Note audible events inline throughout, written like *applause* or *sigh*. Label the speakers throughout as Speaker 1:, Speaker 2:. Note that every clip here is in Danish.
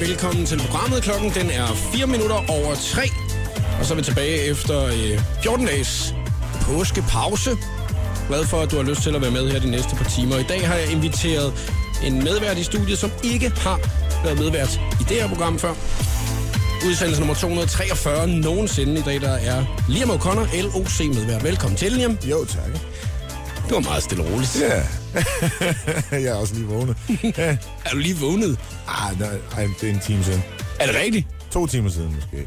Speaker 1: Velkommen til programmet. Klokken den er 4 minutter over 3. Og så er vi tilbage efter øh, 14 dages påskepause. Glad for, at du har lyst til at være med her de næste par timer. I dag har jeg inviteret en medvært i studiet, som ikke har været medvært i det her program før. Udsendelse nummer 243 nogensinde i dag, der er Liam O'Connor, LOC medvært. Velkommen til, Liam.
Speaker 2: Jo, tak.
Speaker 1: Det var meget stille og roligt.
Speaker 2: Ja. *laughs* jeg er også lige vågnet. *laughs*
Speaker 1: Er du lige vågnet?
Speaker 2: Ah, nej, ej, det er en time siden.
Speaker 1: Er det rigtigt?
Speaker 2: To timer siden måske.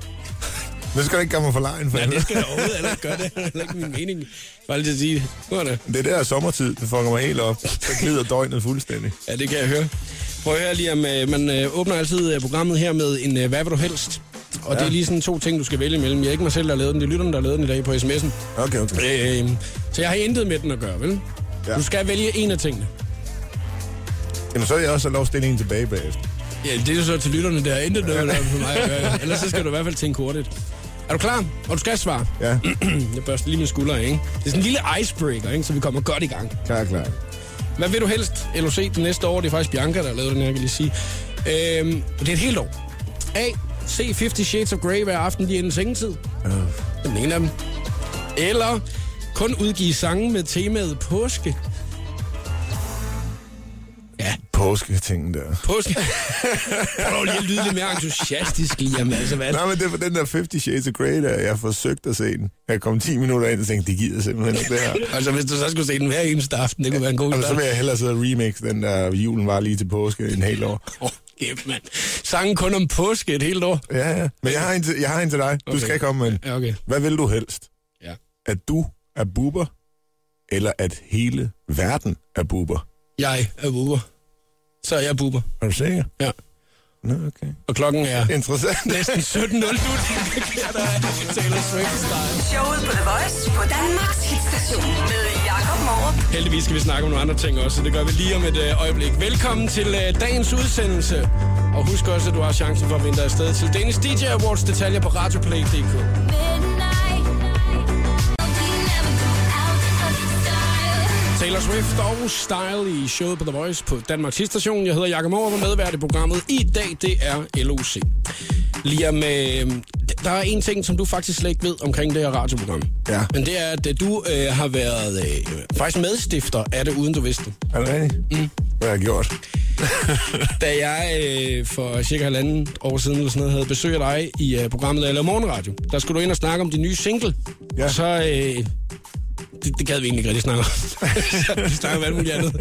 Speaker 2: Nu skal du ikke gøre mig for lejen, for
Speaker 1: Ja, det skal jeg overhovedet heller ikke gøre. Det er ikke min mening. Bare lige til at sige det. Er det.
Speaker 2: det der er sommertid, det fucker mig helt op. Så glider døgnet fuldstændig.
Speaker 1: Ja, det kan jeg høre. Prøv at høre lige, om øh, man øh, åbner altid øh, programmet her med en hvad vil du helst? Og ja. det er lige sådan to ting, du skal vælge imellem. Jeg er ikke mig selv, der har lavet den. Det er lytterne, der har lavet den i dag på sms'en.
Speaker 2: Okay, okay.
Speaker 1: Øh, så jeg har intet med den at gøre, vel?
Speaker 2: Ja.
Speaker 1: Du skal vælge en af tingene.
Speaker 2: Jamen, så er jeg også lov at stille en tilbage bagefter.
Speaker 1: Ja, det er jo så til lytterne, der er intet noget der for mig at gøre. Ellers så skal du i hvert fald tænke hurtigt. Er du klar? Og du skal svare.
Speaker 2: Ja, *clears throat*
Speaker 1: Jeg børster lige mine skuldre, ikke? Det er sådan en lille icebreaker, ikke? Så vi kommer godt i gang.
Speaker 2: klar, klar.
Speaker 1: Hvad vil du helst, LOC, det næste år? Det er faktisk Bianca, der har lavet den her, kan jeg lige sige. Øhm, det er et helt år. A. Se 50 Shades of Grey hver aften lige inden sengetid. Er den ene af dem. Eller kun udgive sange med temaet påske.
Speaker 2: Påsketingen der.
Speaker 1: påske. Prøv lige at lyde lidt mere entusiastisk, Liam. Altså, hvad?
Speaker 2: Nej, men det var den der 50 Shades of Grey, der jeg har forsøgt at se den. Jeg kom 10 minutter ind og tænkte, det gider simpelthen ikke det her. *laughs*
Speaker 1: Altså, hvis du så skulle se den hver eneste aften, det kunne være en god
Speaker 2: Og så vil jeg hellere sidde og remix den der julen var lige til påske en hel år.
Speaker 1: Åh, kæft, mand. Sangen kun om påske et helt år.
Speaker 2: Ja, ja. Men jeg har en til, jeg har en til dig. Du
Speaker 1: Okay.
Speaker 2: skal komme med en.
Speaker 1: Ja, okay.
Speaker 2: Hvad vil du helst?
Speaker 1: Ja.
Speaker 2: At du er buber, eller at hele verden er buber?
Speaker 1: Jeg er buber. Så er jeg buber.
Speaker 2: Er du sikker?
Speaker 1: Ja.
Speaker 2: Nå, okay.
Speaker 1: Og klokken er
Speaker 2: Interessant.
Speaker 1: næsten *laughs* 17.00. Du tænker, der er Taylor Swift-style.
Speaker 3: Showet på The Voice på Danmarks hitstation med Jakob Morup.
Speaker 1: Heldigvis skal vi snakke om nogle andre ting også, så det gør vi lige om et øh, øjeblik. Velkommen til øh, dagens udsendelse. Og husk også, at du har chancen for at vinde dig afsted til Danish DJ Awards. Detaljer på radioplay.dk. Taylor Swift og Style i showet på The Voice på Danmarks station. Jeg hedder Jakob Morup og medvært i programmet. I dag, det er LOC. Liam, øh, der er en ting, som du faktisk slet ikke ved omkring det her radioprogram.
Speaker 2: Ja.
Speaker 1: Men det er, at øh, du øh, har været øh, faktisk medstifter af det, uden du vidste det.
Speaker 2: Er det rigtigt? Mm. Hvad har jeg gjort? *laughs*
Speaker 1: Da jeg øh, for cirka halvanden år siden eller sådan noget, havde besøg af dig i øh, programmet Eller Morgenradio, der skulle du ind og snakke om din nye single.
Speaker 2: Ja.
Speaker 1: Og så... Øh, det, det gad vi egentlig ikke rigtig snakke om. *laughs* Vi snakker om alt muligt andet.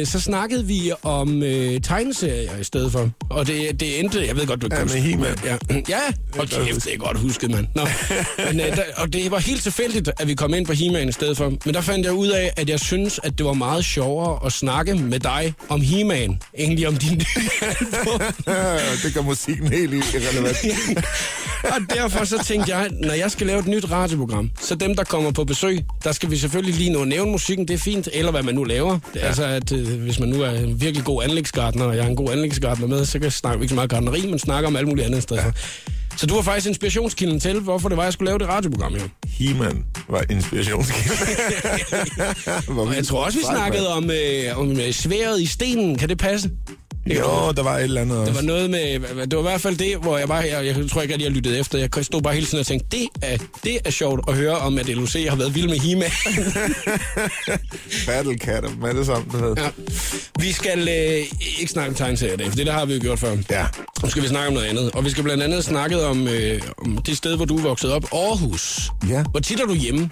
Speaker 1: Øh, så snakkede vi om øh, tegneserier i stedet for. Og det, det endte... Jeg ved godt, du ikke
Speaker 2: Ja,
Speaker 1: kan
Speaker 2: med
Speaker 1: huske-
Speaker 2: He-Man.
Speaker 1: Ja, ja og kæft, det er godt husket, mand. Nå. Men, øh, der, og det var helt tilfældigt, at vi kom ind på He-Man i stedet for. Men der fandt jeg ud af, at jeg synes, at det var meget sjovere at snakke med dig om He-Man, egentlig om din *laughs*
Speaker 2: det gør musikken helt irrelevant. *laughs*
Speaker 1: Og derfor så tænkte jeg, når jeg skal lave et nyt radioprogram, så dem, der kommer på besøg, der skal vi selvfølgelig lige nå at nævne musikken, det er fint, eller hvad man nu laver. Er ja. Altså, at øh, hvis man nu er en virkelig god anlægsgartner, og jeg er en god anlægsgartner med, så kan snakke vi ikke så meget gardneri, men snakker om alt muligt andet i stedet ja. Så du var faktisk inspirationskilden til, hvorfor det var, jeg skulle lave det radioprogram her.
Speaker 2: He-Man var inspirationskilde. Hvor *laughs*
Speaker 1: Og jeg tror også, vi snakkede om, øh, om øh, sværet i stenen. Kan det passe?
Speaker 2: Jo, der var et eller andet
Speaker 1: Det var
Speaker 2: også.
Speaker 1: noget med, det var i hvert fald det, hvor jeg bare, jeg, jeg tror ikke, at jeg lyttede efter. Jeg stod bare hele tiden og tænkte, det er, det er sjovt at høre om, at LOC har været vild med He-Man. *laughs*
Speaker 2: Battle Cat og dem alle sammen, ved.
Speaker 1: Ja. Vi skal øh, ikke snakke om tegneserier i dag, for det der har vi jo gjort før.
Speaker 2: Ja.
Speaker 1: Nu skal vi snakke om noget andet. Og vi skal blandt andet snakke om, øh, om det sted, hvor du er vokset op, Aarhus.
Speaker 2: Ja.
Speaker 1: Hvor tit er du hjemme?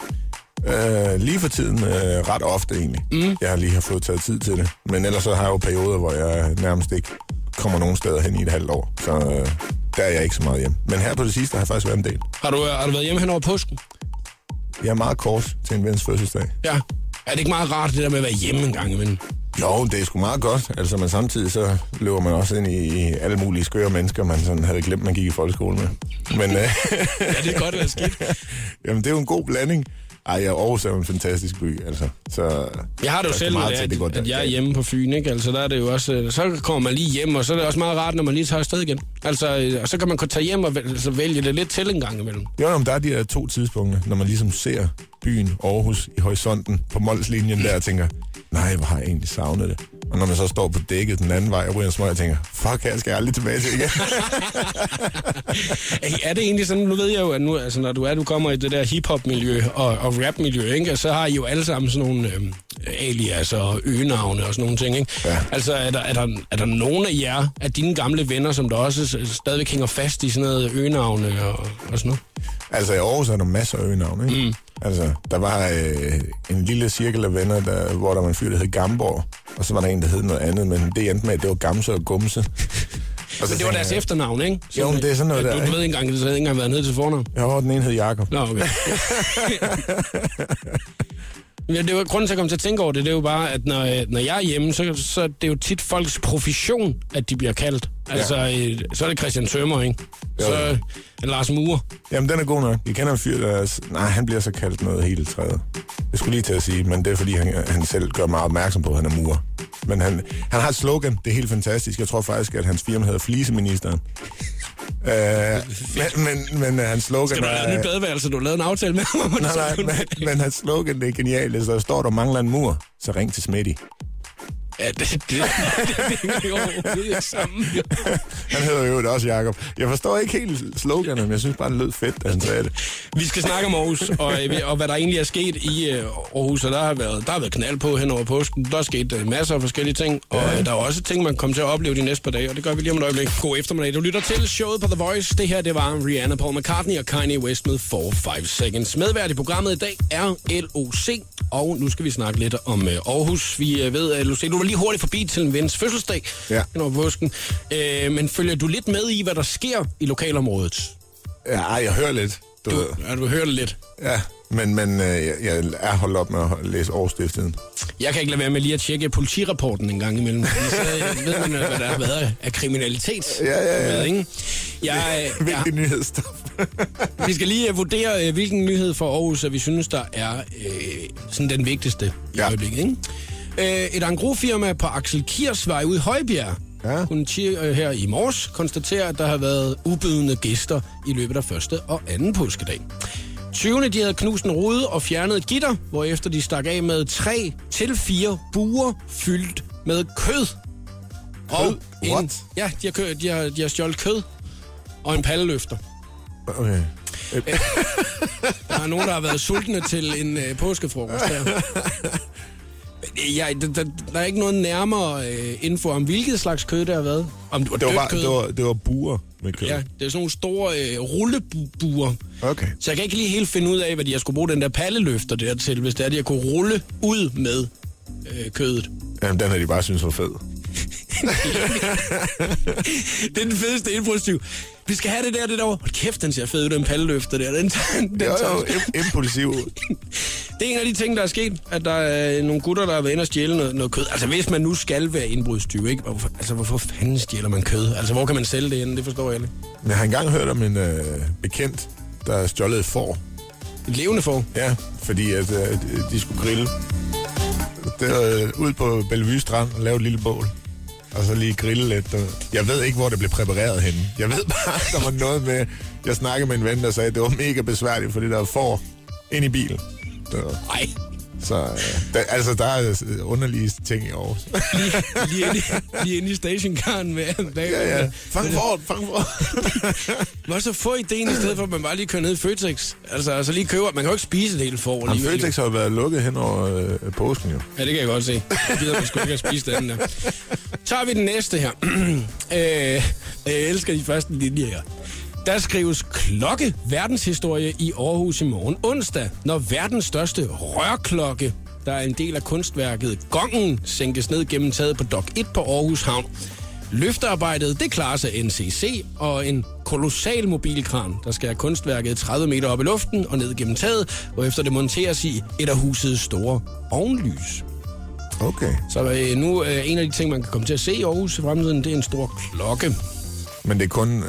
Speaker 2: Øh, lige for tiden øh, ret ofte egentlig. Mm. Jeg har lige har fået taget tid til det. Men ellers så har jeg jo perioder, hvor jeg nærmest ikke kommer nogen steder hen i et halvt år. Så øh, der er jeg ikke så meget hjemme. Men her på det sidste har jeg faktisk været en del.
Speaker 1: Har du, øh, har du været hjemme hen over påsken?
Speaker 2: Jeg er meget kort til en vens fødselsdag.
Speaker 1: Ja. Er det ikke meget rart, det der med at være hjemme en gang imellem?
Speaker 2: Jo, det er sgu meget godt. Altså, men samtidig så løber man også ind i, alle mulige skøre mennesker, man sådan havde glemt, man gik i folkeskole med. Men øh, *laughs*
Speaker 1: Ja, det er godt eller skidt. *laughs*
Speaker 2: jamen, det er jo en god blanding. Ej, ja, Aarhus er jo en fantastisk by, altså. Så,
Speaker 1: Jeg har det jo
Speaker 2: der
Speaker 1: selv
Speaker 2: meget
Speaker 1: med
Speaker 2: til,
Speaker 1: det, at, at jeg er hjemme på Fyn, ikke? Altså, der er det jo også, øh, så kommer man lige hjem, og så er det også meget rart, når man lige tager afsted igen. Altså, øh, og så kan man tage hjem og vælge, altså, vælge det lidt til en gang imellem.
Speaker 2: Jo, men der er de her to tidspunkter, når man ligesom ser byen Aarhus i horisonten på Molslinjen der og tænker, nej, hvor har jeg egentlig savnet det. Og når man så står på dækket den anden vej og ryger en smøg, jeg tænker, fuck, her skal jeg aldrig tilbage til igen. *laughs*
Speaker 1: Er det egentlig sådan, nu ved jeg jo, at nu, altså, når du er, du kommer i det der hip-hop-miljø og, og rap-miljø, ikke? Og så har I jo alle sammen sådan nogle øhm, alias og øgenavne og sådan nogle ting, ikke?
Speaker 2: Ja.
Speaker 1: Altså, er der, er, der, er der nogen af jer, af dine gamle venner, som der også stadigvæk hænger fast i sådan noget øgenavne og, og sådan noget?
Speaker 2: altså i Aarhus er der masser af øgenavne, ikke? Mm. Altså, der var øh, en lille cirkel af venner, der, hvor der var en fyr, der hed Gamborg, og så var der en, der hed noget andet, men det endte med, at det var Gamse og Gumse. Og så
Speaker 1: Men det var deres
Speaker 2: jeg,
Speaker 1: efternavn, ikke?
Speaker 2: Jo, men det er sådan noget
Speaker 1: du,
Speaker 2: der,
Speaker 1: Du
Speaker 2: ikke?
Speaker 1: ved ikke engang, det havde ikke engang været ned til fornavn.
Speaker 2: Jo, den ene hed Jakob.
Speaker 1: Nå, okay. *laughs* *laughs* Ja, det jo, grunden til at komme til at tænke over det, det er jo bare, at når, øh, når jeg er hjemme, så, så er det jo tit folks profession, at de bliver kaldt. Altså, ja. så er det Christian Tømmer, ikke?
Speaker 2: Jo,
Speaker 1: Så er det Lars Mure.
Speaker 2: Jamen, den er god nok. Jeg kender en fyr, der... er Nej, han bliver så kaldt noget helt træet. Jeg skulle lige til at sige, men det er, fordi han, han selv gør meget opmærksom på, at han er murer. Men han, han har et slogan, det er helt fantastisk. Jeg tror faktisk, at hans firma hedder Fliseministeren. Uh, men, men, men uh, hans slogan
Speaker 1: Skal du have et nyt badeværelse, du har lavet en aftale med ham?
Speaker 2: Nej, nej, men, men hans slogan, det er genialt. Så står der mangler en mur, så ring til Smitty.
Speaker 1: Ja, det, det, det, det hænger jo overhovedet ikke sammen.
Speaker 2: Han hedder jo også Jakob. Jeg forstår ikke helt sloganet, men jeg synes bare, det lød fedt, da han sagde det.
Speaker 1: Vi skal snakke om Aarhus, og, øh, og hvad der egentlig er sket i øh, Aarhus, og der har været, der har været knald på hen over påsken. Der er sket øh, masser af forskellige ting, og øh, der er også ting, man kommer til at opleve de næste par dage, og det gør vi lige om et øjeblik. God eftermiddag. Du lytter til showet på The Voice. Det her, det var Rihanna, Paul McCartney og Kanye West med 4-5 Seconds. Medvært i programmet i dag er LOC, og nu skal vi snakke lidt om Aarhus. Vi ved, at LOC, du var lige hurtigt forbi til en vens fødselsdag
Speaker 2: Ja.
Speaker 1: over påsken, øh, men følger du lidt med i, hvad der sker i lokalområdet?
Speaker 2: Ja, jeg hører lidt. Du,
Speaker 1: Du,
Speaker 2: ved.
Speaker 1: ja, du hører det lidt.
Speaker 2: Ja, men, men øh, jeg, jeg er holdt op med at læse årsstiftet.
Speaker 1: Jeg kan ikke lade være med lige at tjekke politirapporten en gang imellem. Så øh, ved man, hvad der har været af kriminalitet.
Speaker 2: Ja, ja, ja.
Speaker 1: Med, ikke? Jeg, øh, ja,
Speaker 2: Hvilken nyhedsstof.
Speaker 1: vi skal lige øh, vurdere, øh, hvilken nyhed for Aarhus, at vi synes, der er øh, sådan den vigtigste i
Speaker 2: Ja.
Speaker 1: øjeblikket. Ikke? Øh, et angrofirma på Axel Kirsvej ude i Højbjerg
Speaker 2: Ja.
Speaker 1: kunne øh, her i morges konstatere, at der har været ubydende gæster i løbet af første og anden påskedag. 20. de havde knust en rude og fjernet et gitter, hvorefter de stak af med 3 til fire buer fyldt med kød. Og
Speaker 2: Kød? What?
Speaker 1: ja, de har, kø, de, har, de har stjålet kød og en palleløfter.
Speaker 2: Okay. *laughs*
Speaker 1: Der er nogen, der har været sultne til en øh, påskefrokost der. *laughs* Ja, der, der, der er ikke noget nærmere øh, info om, hvilket slags kød der har været. Om det var,
Speaker 2: Det var, bare,
Speaker 1: kød.
Speaker 2: det var, det var buer med kød.
Speaker 1: Ja, det er sådan nogle store øh, rullebuer.
Speaker 2: Okay.
Speaker 1: Så jeg kan ikke lige helt finde ud af, hvad de har skulle bruge den der palleløfter der til, hvis det er, de har kunne rulle ud med øh, kødet.
Speaker 2: Jamen, den har de bare synes var fed. *laughs*
Speaker 1: Det er den fedeste indbrudstyv. Vi skal have det der, det der. Hold kæft, den ser fed ud, den palleløfter der. Den, den, den
Speaker 2: Det jo im- impulsiv. *laughs*
Speaker 1: Det er en af de ting, der er sket, at der er nogle gutter, der har været inde og stjæle noget, noget kød. Altså, hvis man nu skal være indbrudstyv, ikke? Hvorfor, altså, hvorfor fanden stjæler man kød? Altså, hvor kan man sælge det henne? Det forstår jeg ikke.
Speaker 2: Men jeg har engang hørt om en øh, bekendt, der stjålede får.
Speaker 1: Et levende for.
Speaker 2: Ja, fordi at, øh, de skulle grille. Det var øh, ud på Bellevue Strand og lave et lille bål. Og så lige grille lidt. Jeg ved ikke, hvor det blev præpareret henne. Jeg ved bare, der var noget med... Jeg snakkede med en ven, der sagde, at det var mega besværligt, fordi der var får ind i bilen. Så,
Speaker 1: Nej,
Speaker 2: så øh, der, altså, der er øh, underlige ting i Aarhus.
Speaker 1: lige, lige, inde, lige inde i stationkaren med bag.
Speaker 2: ja, ja. Fang for, fang for. *laughs*
Speaker 1: Hvor så få ideen i stedet for, at man bare lige kører ned i Føtex. Altså, altså lige køber. Man kan jo ikke spise et helt får.
Speaker 2: Jamen. Føtex har jo været lukket hen over øh, påsken, jo.
Speaker 1: Ja, det kan jeg godt se. Jeg gider man sgu ikke at spise den der. *laughs* Tager vi den næste her. *clears throat* øh, jeg elsker de første linjer her. Der skrives klokke verdenshistorie i Aarhus i morgen onsdag, når verdens største rørklokke, der er en del af kunstværket Gongen, sænkes ned gennem taget på Dok 1 på Aarhus Havn. Løftearbejdet, det klarer sig NCC og en kolossal mobilkran, der skal have kunstværket 30 meter op i luften og ned gennem taget, hvorefter det monteres i et af husets store ovenlys.
Speaker 2: Okay.
Speaker 1: Så øh, nu er en af de ting, man kan komme til at se i Aarhus i fremtiden, det er en stor klokke.
Speaker 2: Men det er kun øh,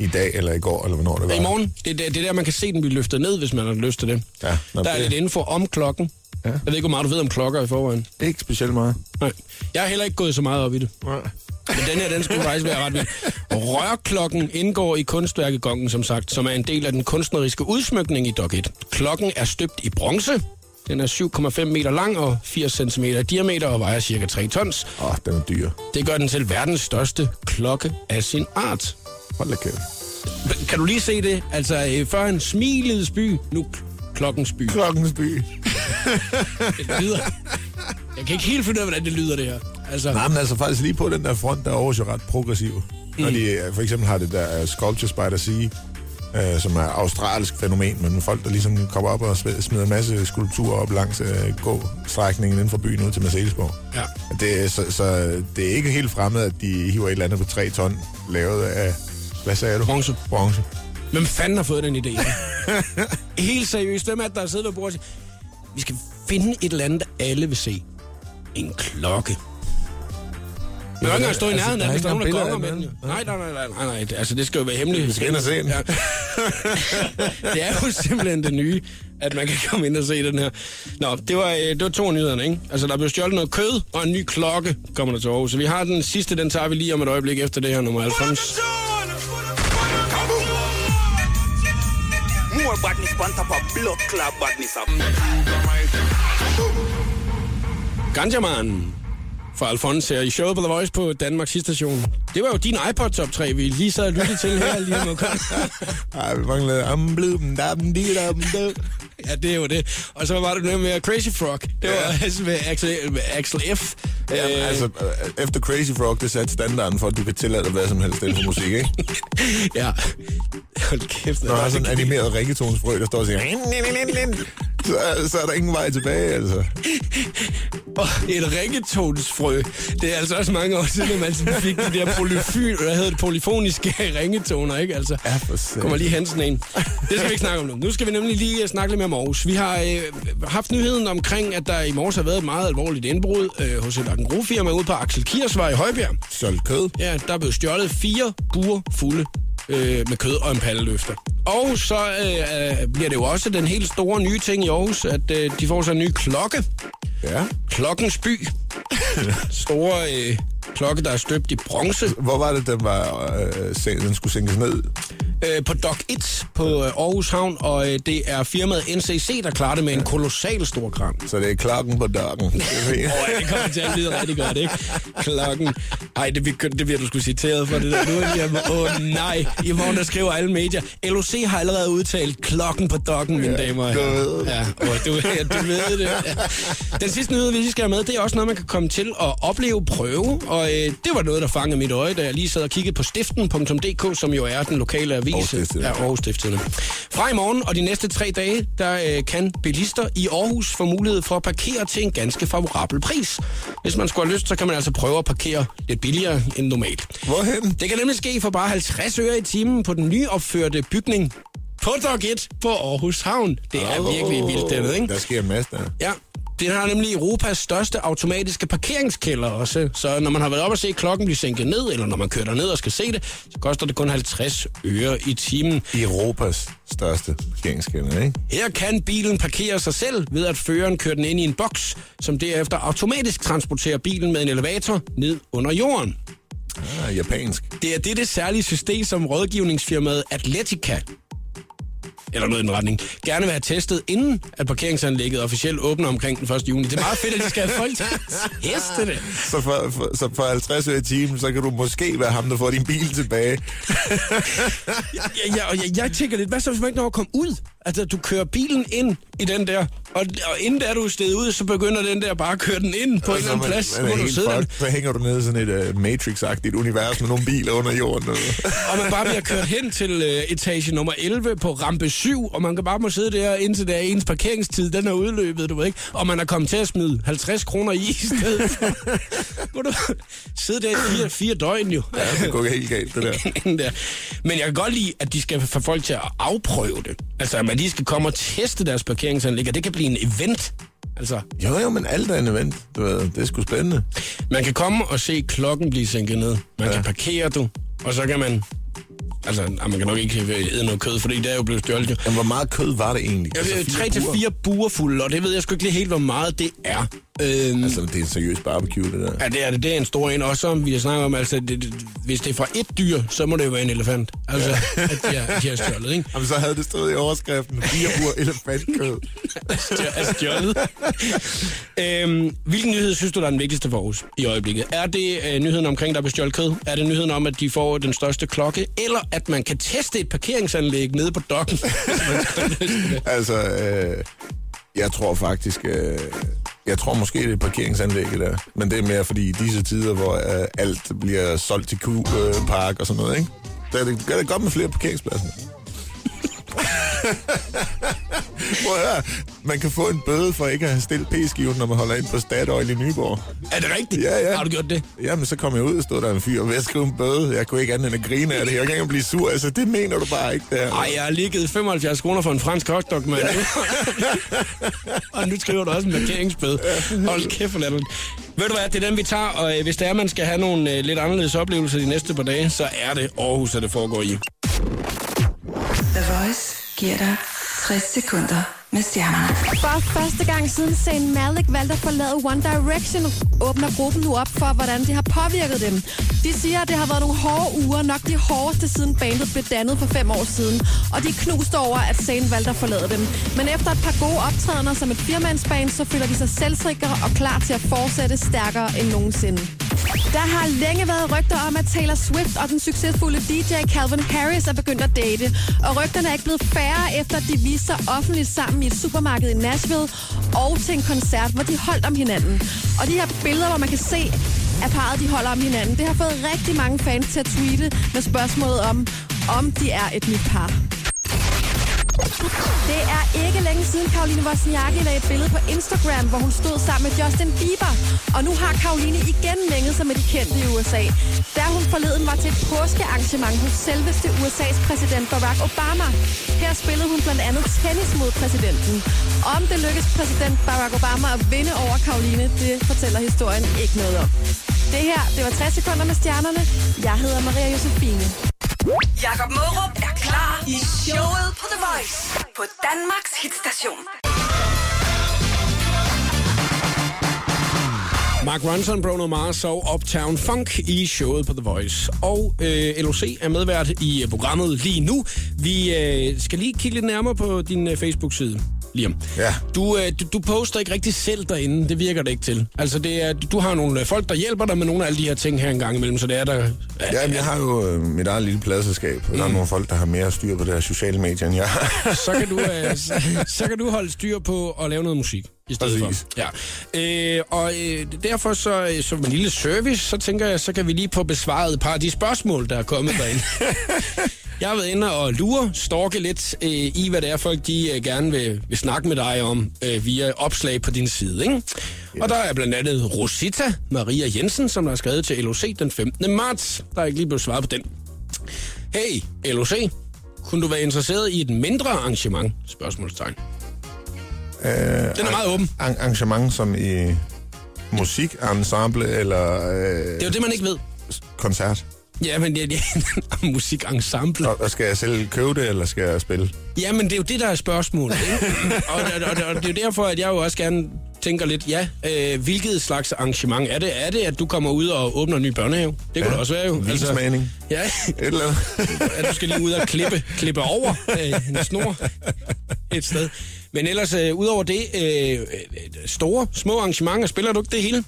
Speaker 2: i dag eller i går, eller hvornår det var?
Speaker 1: I morgen, det, er det, det er der, man kan se den blive løftet ned, hvis man har lyst til det.
Speaker 2: Ja,
Speaker 1: der er
Speaker 2: det-
Speaker 1: lidt info om klokken.
Speaker 2: Ja.
Speaker 1: Jeg ved ikke, hvor meget du ved om klokker i forvejen.
Speaker 2: Ikke specielt meget.
Speaker 1: Nej. Jeg har heller ikke gået så meget op i det.
Speaker 2: Nej.
Speaker 1: Men den her, den skulle faktisk være ret vild. Rørklokken indgår i kunstværket Gongen, som sagt, som er en del af den kunstneriske udsmykning i Dok 1. Klokken er støbt i bronze, Den er 7,5 meter lang og 80 cm i diameter og vejer cirka 3 tons.
Speaker 2: Åh, oh, den er dyr.
Speaker 1: Det gør den til verdens største klokke af sin art.
Speaker 2: Hold da kæft.
Speaker 1: Kan du lige se det? Altså, øh, før en smilets by, nu kl- klokkens by.
Speaker 2: Klokkens *laughs* by.
Speaker 1: Det lyder... Jeg kan ikke helt finde ud af, hvordan det lyder, det her. Altså,
Speaker 2: Nej, men altså faktisk lige på den der front, der er Aarhus jo ret progressiv. Mm. Når de øh, for eksempel har det der uh, Sculpture Spider Sea, uh, som er australsk fænomen, men folk, der ligesom kommer op og sm- smider en masse skulpturer op langs uh, gå-strækningen inden for byen ud til Mercedesborg.
Speaker 1: ja.
Speaker 2: Det, er- så, så det er ikke helt fremmed, at de hiver et eller andet på 3 ton, lavet af, hvad sagde du?
Speaker 1: Bronze.
Speaker 2: Bronze.
Speaker 1: Hvem fanden har fået den idé? *laughs* Helt seriøst, hvem er det, der sidder ved bordet og siger, vi skal finde et eller andet, alle vil se. En klokke. Men jeg kan ikke engang stå i
Speaker 2: Altså,
Speaker 1: nærheden
Speaker 2: er
Speaker 1: hvis der er nogen, der med den. Nej, nej, nej, nej, nej, Altså, det skal jo være hemmeligt.
Speaker 2: Vi skal ind og se den.
Speaker 1: Ja. *laughs* det er jo simpelthen det nye, at man kan komme ind og se den her. Nå, det var, øh, det var to nyhederne, ikke? Altså, der blev stjålet noget kød, og en ny klokke kommer der til Aarhus. Så vi har den sidste, den tager vi lige om et øjeblik efter det her nummer 90.
Speaker 4: More badness on top of blood clot badness up.
Speaker 1: Ganjaman fra Alfons her i showet på The Voice på Danmarks station. Det var jo din iPod Top 3, vi lige sad og lyttede til her lige nu. *laughs*
Speaker 2: Ej, vi manglede amblum, dam, di, dam,
Speaker 1: ja, det er jo det. Og så var det noget med Crazy Frog. Det var altså *laughs* med Axel, med Axel F.
Speaker 2: Jamen,
Speaker 1: Øh,
Speaker 2: altså, øh, efter Crazy Frog, det satte standarden for, at du kan tillade hvad som helst inden for musik, ikke? *laughs*
Speaker 1: ja. Hold kæft.
Speaker 2: Der er sådan en animeret ringetonsfrø, der står og siger... Så, så er der ingen vej tilbage, altså.
Speaker 1: Og et ringetonsfrø. Det er altså også mange år siden, at man sådan fik de der polyfy, hvad hedder det, polyfoniske ringetoner, ikke? Altså,
Speaker 2: Ja, for.
Speaker 1: Kommer lige hen sådan en. Det skal vi ikke snakke om nu. Nu skal vi nemlig lige øh, snakke lidt mere om Aarhus. Vi har øh, haft nyheden omkring, at der i morges har været et meget alvorligt indbrud øh, hos et firma ude på Axel Kirsvej i Højbjerg.
Speaker 2: Solgt kød.
Speaker 1: Ja, der er blevet stjålet fire buer fulde øh, med kød og en palleløfter. Og så øh, øh, bliver det jo også den helt store nye ting i Aarhus, at øh, de får så en ny klokke.
Speaker 2: Ja.
Speaker 1: Klokkens by. *laughs* Store øh, klokke, der er støbt i bronze.
Speaker 2: Hvor var det, den, var, øh, den skulle sænkes ned?
Speaker 1: øh, på Dock 1 på øh, Aarhus Havn, og øh, det er firmaet NCC, der klarer det med en kolossal stor kran.
Speaker 2: Så det er klokken på dagen. *laughs*
Speaker 1: Åh, ja, det kommer til at lyde rigtig godt, ikke? Klokken. Ej, det, bliver- det bliver du sgu citeret for det der. Nu åh oh, nej, i morgen der skriver alle medier. LOC har allerede udtalt klokken på dokken, mine
Speaker 2: Ja,
Speaker 1: damer og herrer.
Speaker 2: det.
Speaker 1: Ja, og du, ja, du ved det. Ja. *laughs* Den sidste nyhed, vi skal have med, det er også noget, man kan komme til at opleve, prøve. Og øh, det var noget, der fangede mit øje, da jeg lige sad og kiggede på stiften.dk, som jo er den lokale avis.
Speaker 2: Aarhus.
Speaker 1: Ja, Aarhus Stiftstidende. Fra i morgen og de næste tre dage, der øh, kan bilister i Aarhus få mulighed for at parkere til en ganske favorabel pris. Hvis man skulle have lyst, så kan man altså prøve at parkere lidt billigere end normalt.
Speaker 2: Hvorhen?
Speaker 1: Det kan nemlig ske for bare 50 øre i timen på den nyopførte bygning på Dok 1 på Aarhus Havn. Det er virkelig vildt dernede, ikke?
Speaker 2: Der sker en masse der.
Speaker 1: Ja, den har nemlig Europas største automatiske parkeringskælder også. Så når man har været op og se klokken blive sænket ned, eller når man kører derned og skal se det, så koster det kun 50 øre i timen.
Speaker 2: Europas største parkeringskælder, ikke?
Speaker 1: Her kan bilen parkere sig selv ved at føreren kører den ind i en boks, som derefter automatisk transporterer bilen med en elevator ned under jorden.
Speaker 2: Ah, japansk.
Speaker 1: Det er det, det særlige system, som rådgivningsfirmaet Atletica eller noget i den retning, gerne vil have testet, inden at parkeringsanlægget officielt åbner omkring den 1. juni. Det er meget fedt, at de skal have folk til teste det.
Speaker 2: Så for, for, så for 50 øre i timen, så kan du måske være ham, der får din bil tilbage.
Speaker 1: Ja, ja, og jeg, jeg tænker lidt, hvad så hvis man ikke når at komme ud? Altså, du kører bilen ind i den der, og, og inden der du er stedet ud, så begynder den der bare at køre den ind på en eller anden plads. Så
Speaker 2: man er
Speaker 1: du
Speaker 2: helt
Speaker 1: sidde der,
Speaker 2: fucked. Så hænger du nede i sådan et uh, Matrix-agtigt univers med nogle biler under jorden. Og...
Speaker 1: og man bare bliver kørt hen til uh, etage nummer 11 på rampe 7, og man kan bare må sidde der, indtil der ens parkeringstid, den er udløbet, du ved ikke? Og man er kommet til at smide 50 kroner i i stedet for. må du sidde der i fire, fire døgn jo.
Speaker 2: Ja, det går helt galt, det der. *laughs*
Speaker 1: der. Men jeg kan godt lide, at de skal få folk til at afprøve det. Altså, man lige skal komme og teste deres parkeringsanlæg, og det kan blive en event. Altså,
Speaker 2: Jo, jo, men alt er en event. Du ved, det er sgu spændende.
Speaker 1: man kan komme og se klokken blive sænket ned. Man ja. kan parkere, du. Og så kan man... Altså, ej, man kan nok ikke æde noget kød, fordi det er jo blevet stjålet.
Speaker 2: Men hvor meget kød var det egentlig?
Speaker 1: Ved,
Speaker 2: Altså, fire
Speaker 1: 3 til? 4 buer fulde, og det ved jeg sgu ikke lige helt, hvor meget det er. Øhm,
Speaker 2: Altså, det er en seriøs barbecue, det der.
Speaker 1: Ja, det er det. Det er en stor en. Også som vi har snakket om, altså, det, det, hvis det er fra et dyr, så må det jo være en elefant. Altså, at de har, de har stjålet, ikke?
Speaker 2: Jamen, så havde det stået i overskriften. Fire uger elefantkød.
Speaker 1: Er stjålet. øhm, hvilken nyhed synes du, der er den vigtigste for Aarhus i øjeblikket? Er det øh, nyheden omkring, der er bestjålet kød? Er det nyheden om, at de får den største klokke? Eller at man kan teste et parkeringsanlæg nede på dokken? *laughs*
Speaker 2: altså, øh, jeg tror faktisk... Øh, jeg tror måske, det er parkeringsanlægget der. Men det er mere fordi i disse tider, hvor øh, alt bliver solgt til Q-park øh, og sådan noget, ikke? Der er det, gør det godt med flere parkeringspladser. Prøv at høre. Man kan få en bøde for ikke at have stillet p-skiven, når man holder ind på Statoil i Nyborg.
Speaker 1: er det rigtigt?
Speaker 2: Ja, ja.
Speaker 1: Har du gjort det?
Speaker 2: Jamen, så kom jeg ud, og stod der en fyr ved at skrive en bøde. Jeg kunne ikke andet end at grine af det. Jeg kan ikke blive sur. Altså, det mener du bare ikke, der.
Speaker 1: Ej, jeg har lige givet 75 kroner for en fransk hotdog, mand. *laughs* og nu skriver du også en markeringsbøde. Hold kæft, for latterligt. Ved du hvad, det er den, vi tager, og øh, hvis det er, man skal have nogle øh, lidt anderledes oplevelser de næste par dage, så er det Aarhus, at det foregår i.
Speaker 3: The Voice giver dig 60 sekunder med stjernerne.
Speaker 5: For første gang siden Zayn Malik valgte at forlade One Direction, åbner gruppen nu op for, hvordan det har påvirket dem. De siger, at det har været nogle hårde uger, nok de hårdeste siden bandet blev dannet for fem år siden. Og de er knust over, at Zayn valgte at forlade dem. Men efter et par gode optrædener som et firmandsband, så føler de sig selvsikre og klar til at fortsætte stærkere end nogensinde. Der har længe været rygter om, at Taylor Swift og den succesfulde DJ Calvin Harris er begyndt at date. Og rygterne er ikke blevet færre, efter at de viste sig offentligt sammen i et supermarked i Nashville og til en koncert, hvor de holdt om hinanden. Og de her billeder, hvor man kan se, at parret de holder om hinanden, det har fået rigtig mange fans til at tweete med spørgsmålet om, om de er et nyt par. Det er ikke længe siden, Karoline Wozniacki lagde et billede på Instagram, hvor hun stod sammen med Justin Bieber. Og nu har Karoline igen længet sig med de kendte i USA. Da hun forleden var til et påskearrangement hos selveste USA's præsident Barack Obama. Her spillede hun blandt andet tennis mod præsidenten. Om det lykkes præsident Barack Obama at vinde over Karoline, det fortæller historien ikke noget om. Det her, det var 60 sekunder med stjernerne. Jeg hedder Maria Josefine.
Speaker 3: Jakob Mørup er klar i showet på The Voice på Danmarks hitstation.
Speaker 1: Mark Ronson, Bruno Mars og Uptown Funk i showet på The Voice. Og øh, LOC er medvært i programmet lige nu. Vi øh, skal lige kigge lidt nærmere på din øh, Facebook-side. Liam.
Speaker 2: Ja.
Speaker 1: Du, øh, du, du poster ikke rigtig selv derinde, det virker det ikke til. Altså, det er, du har nogle øh, folk, der hjælper dig med nogle af alle de her ting her en gang imellem, så det er der...
Speaker 2: Ja, men jeg har jo øh, mit eget lille pladselskab, og der er nogle folk, der har mere styr på det her sociale medier, end jeg har. *laughs*
Speaker 1: så kan du, øh, så, *laughs* så kan du holde styr på at lave noget musik i stedet
Speaker 2: Præcis.
Speaker 1: for. Ja. Øh, og øh, derfor så, som en lille service, så tænker jeg, så kan vi lige få besvaret et par af de spørgsmål, der er kommet derinde. *laughs* jeg har været inde og lure, storke lidt øh, i, hvad det er, folk de øh, gerne vil, vil snakke med dig om øh, via opslag på din side. Ikke? Og der er blandt andet Rosita Maria Jensen, som har skrevet til LOC den 15. marts. Der er ikke lige blevet svaret på den. Hey, LOC, kunne du være interesseret i et mindre arrangement? Spørgsmålstegn.
Speaker 2: Øh,
Speaker 1: Den er meget åben.
Speaker 2: Arr- arrangement som i musikensemble eller øh,
Speaker 1: Det er jo det, man ikke ved.
Speaker 2: koncert.
Speaker 1: Ja, men det er *laughs* musikensemble.
Speaker 2: Og, og skal jeg selv købe det, eller skal jeg spille?
Speaker 1: Ja, men det er jo det, der er spørgsmålet. Ikke? *laughs* og, og, og, og det er jo derfor, at jeg jo også gerne tænker lidt, ja, øh, hvilket slags arrangement er det? Er det, at du kommer ud og åbner en ny børnehave? Det kunne
Speaker 2: Ja,
Speaker 1: det også være jo.
Speaker 2: vinsmagning.
Speaker 1: ja,
Speaker 2: Et eller andet. *laughs*
Speaker 1: at du skal lige ud og klippe, klippe over øh, en snor et sted. Men ellers, øh, udover det, øh, øh, store, små arrangementer, spiller du ikke det hele?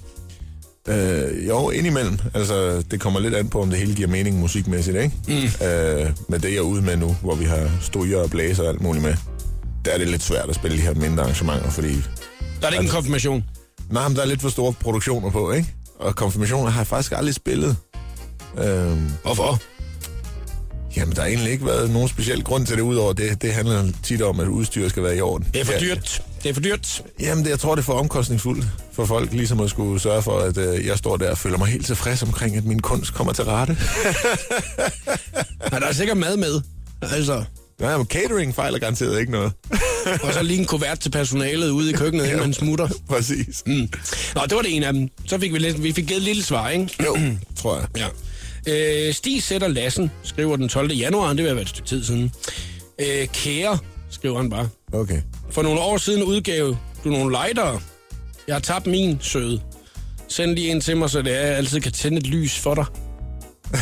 Speaker 2: Øh, jo, indimellem. Altså, det kommer lidt an på, om det hele giver mening musikmæssigt, ikke? Mm. Øh, men det, jeg er ude med nu, hvor vi har stryger og blæser og alt muligt med, der er det lidt svært at spille de her mindre arrangementer, fordi...
Speaker 1: Der er det ikke en konfirmation.
Speaker 2: Nej, men der er lidt for store produktioner på, ikke? Og konfirmationer har jeg faktisk aldrig spillet. Øh,
Speaker 1: Hvorfor?
Speaker 2: Jamen, der har egentlig ikke været nogen speciel grund til det, udover det. Det handler tit om, at udstyret skal være i orden.
Speaker 1: Det er for
Speaker 2: Ja,
Speaker 1: dyrt. Det er for dyrt.
Speaker 2: Jamen, det, jeg tror, det er for omkostningsfuldt for folk, ligesom at skulle sørge for, at øh, jeg står der og føler mig helt tilfreds omkring, at min kunst kommer til rette. *laughs*
Speaker 1: Men der er sikkert mad med. Altså,
Speaker 2: Nej, men catering fejler garanteret ikke noget.
Speaker 1: og så lige en kuvert til personalet ude i køkkenet, inden *laughs* man smutter.
Speaker 2: Præcis.
Speaker 1: Mm. Nå, det var det ene af dem. Så fik vi, lidt, vi fik givet et lille svar, ikke?
Speaker 2: Jo, tror jeg.
Speaker 1: Ja. Øh, Stig Sætter Lassen skriver den 12. januar, det vil have været et stykke tid siden. Øh, kære, skriver han bare.
Speaker 2: Okay.
Speaker 1: For nogle år siden udgav du nogle lightere. Jeg har tabt min søde. Send lige en til mig, så det er, jeg altid kan tænde et lys for dig. *laughs*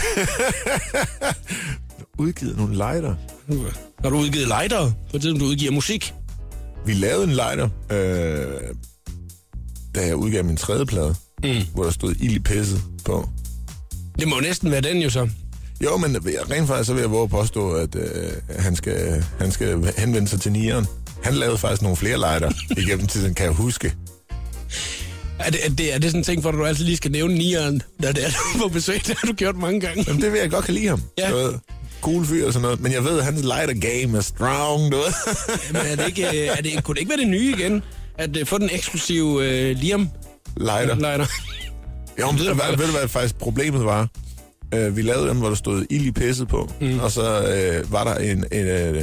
Speaker 2: Udgivet nogle lighter.
Speaker 1: Når du udgivet lighter, på tiden du udgiver musik.
Speaker 2: Vi lavede en lighter, øh, da jeg udgav min tredje plade, mm. hvor der stod ild i pisset på.
Speaker 1: Det må næsten være den jo så.
Speaker 2: Jo, men rent faktisk så vil jeg våge at påstå, at øh, han, skal, han skal henvende sig til nieren. Han lavede faktisk nogle flere lighter *laughs* igennem tiden, kan jeg huske.
Speaker 1: Er det, er det, er det sådan en ting, for at du altid lige skal nævne nieren, når det er du på besøg? Det har du gjort mange gange.
Speaker 2: Jamen, det vil jeg godt kan lide ham.
Speaker 1: Ja.
Speaker 2: Du ved, cool fyr og sådan noget. Men jeg ved, at hans lighter game er strong, du ved. *laughs*
Speaker 1: Men er det ikke, øh, er det, kunne det ikke være det nye igen? At uh, få den eksklusive uh, Liam
Speaker 2: lighter.
Speaker 1: lighter?
Speaker 2: Jo, men ved, du hvad, ved du, hvad faktisk problemet var? Uh, vi lavede dem, hvor der stod ild i pisset på. Mm. Og så uh, var der en, en, uh,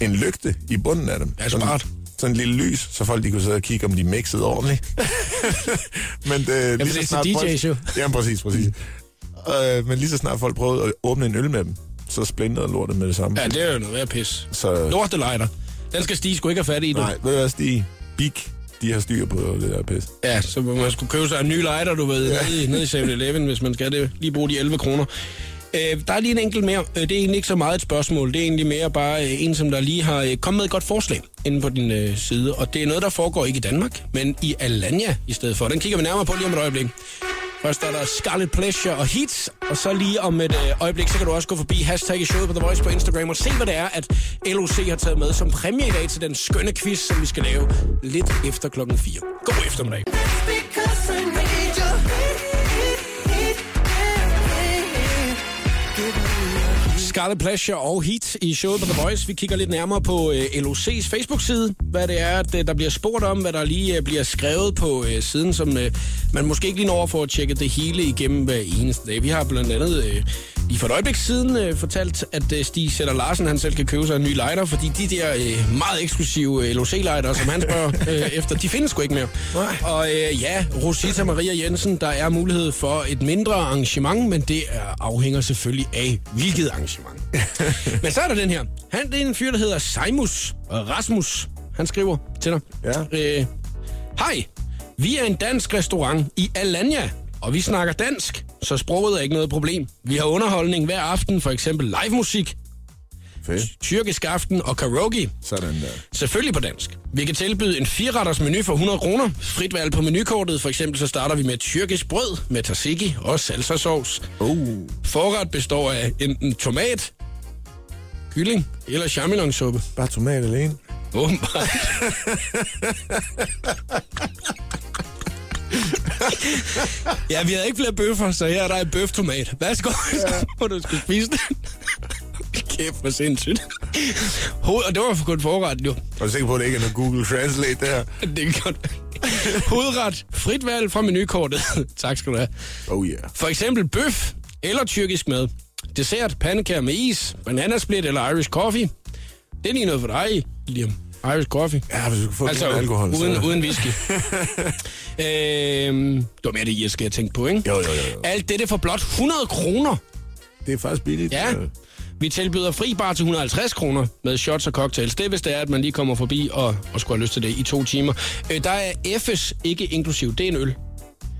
Speaker 2: en lygte i bunden af dem.
Speaker 1: Ja,
Speaker 2: Sådan-
Speaker 1: smart.
Speaker 2: Sådan en lille lys, så folk de kunne sidde og kigge, om de mixede ordentligt. *laughs* men det, lige
Speaker 1: det er
Speaker 2: så snart
Speaker 1: DJ's jo.
Speaker 2: Jamen præcis, præcis. Uh, men lige så snart folk prøvede at åbne en øl med dem, så splintede lortet med det samme.
Speaker 1: Ja, det er jo noget værd pis.
Speaker 2: Så
Speaker 1: Lorte lighter. Den skal Stig sgu ikke have fat i, du.
Speaker 2: nej, ved du hvad, Stig? Big, de har styr på det der pis.
Speaker 1: Ja, så man skulle købe sig en ny lighter, du ved, ja. nede, i, nede i 7-Eleven, hvis man skal det. Lige bruge de 11 kroner. Øh, der er lige en enkelt mere. Øh, Det er egentlig ikke så meget et spørgsmål. Det er egentlig mere bare øh, en, som der lige har øh, kommet med et godt forslag inde på din øh, side. Og det er noget, der foregår ikke i Danmark, men i Alanya i stedet for. Den kigger vi nærmere på lige om et øjeblik. Først er der Scarlet Pleasure og Hits, og så lige om et øh, øjeblik, så kan du også gå forbi hashtag i showet på The Voice på Instagram og se, hvad det er, at LOC har taget med som præmie i dag til den skønne quiz, som vi skal lave lidt efter klokken 4. God eftermiddag. Scarlet Pleasure og Heat i showet på The Voice. Vi kigger lidt nærmere på øh, LOC's Facebook-side, hvad det er, at, øh, der bliver spurgt om, hvad der lige øh, bliver skrevet på øh, siden, som øh, man måske ikke lige når for at tjekke det hele igennem hver eneste dag. Vi har blandt andet øh, lige for et øjeblik siden øh, fortalt, at øh, Stig Sætter Larsen han selv kan købe sig en ny lighter, fordi de der øh, meget eksklusive øh, LOC-lighter, som han spørger *laughs* øh, efter, de findes sgu ikke mere.
Speaker 2: Nej.
Speaker 1: Og øh, ja, Rosita Maria Jensen, der er mulighed for et mindre arrangement, men det er, afhænger selvfølgelig af, hvilket arrangement. *laughs* men så er der den her. Han, det er en fyr, der hedder Seimus Rasmus. Han skriver til dig.
Speaker 2: Ja.
Speaker 1: Øh, Hej, vi er en dansk restaurant i Alanya, og vi snakker dansk, så sproget er ikke noget problem. Vi har underholdning hver aften, for eksempel live musik,
Speaker 2: Fedt.
Speaker 1: tyrkisk aften og karaoke.
Speaker 2: Sådan der.
Speaker 1: Selvfølgelig på dansk. Vi kan tilbyde en fireretters menu for 100 kroner. Frit valg på menukortet. For eksempel så starter vi med tyrkisk brød med tzatziki og salsa-sovs.
Speaker 2: Oh.
Speaker 1: Forret består af enten tomat, kylling eller champignonsuppe.
Speaker 2: Bare tomat alene.
Speaker 1: Åbenbart. *laughs* *laughs* ja, vi havde ikke flere bøffer, så her er der en bøftomat. Værsgo, *laughs* så må du skulle spise den. *laughs* Kæft, hvor sindssygt. Hoved, og det var for kun forretten jo.
Speaker 2: Er du sikker på, at det ikke er noget Google Translate, det her?
Speaker 1: Det er godt. Hovedret, frit valg fra menukortet. tak skal du have.
Speaker 2: Oh yeah.
Speaker 1: For eksempel bøf eller tyrkisk mad. Dessert, pandekager med is, bananasplit eller Irish coffee. Det er lige noget for dig, Liam. Irish coffee.
Speaker 2: Ja, hvis du kan få
Speaker 1: Altså,
Speaker 2: altså, alkohol,
Speaker 1: uden,
Speaker 2: så...
Speaker 1: uden whisky. *laughs* øhm, det var mere det irske, jeg tænkte på, ikke?
Speaker 2: Jo, jo, jo, jo.
Speaker 1: Alt dette for blot 100 kroner.
Speaker 2: Det er faktisk billigt.
Speaker 1: Ja.
Speaker 2: Øh,
Speaker 1: Vi tilbyder fri bar til 150 kroner med shots og cocktails. Det hvis det er, at man lige kommer forbi og, og skulle have lyst til det i to timer. Øh, der er F's ikke inklusiv. Det er en øl.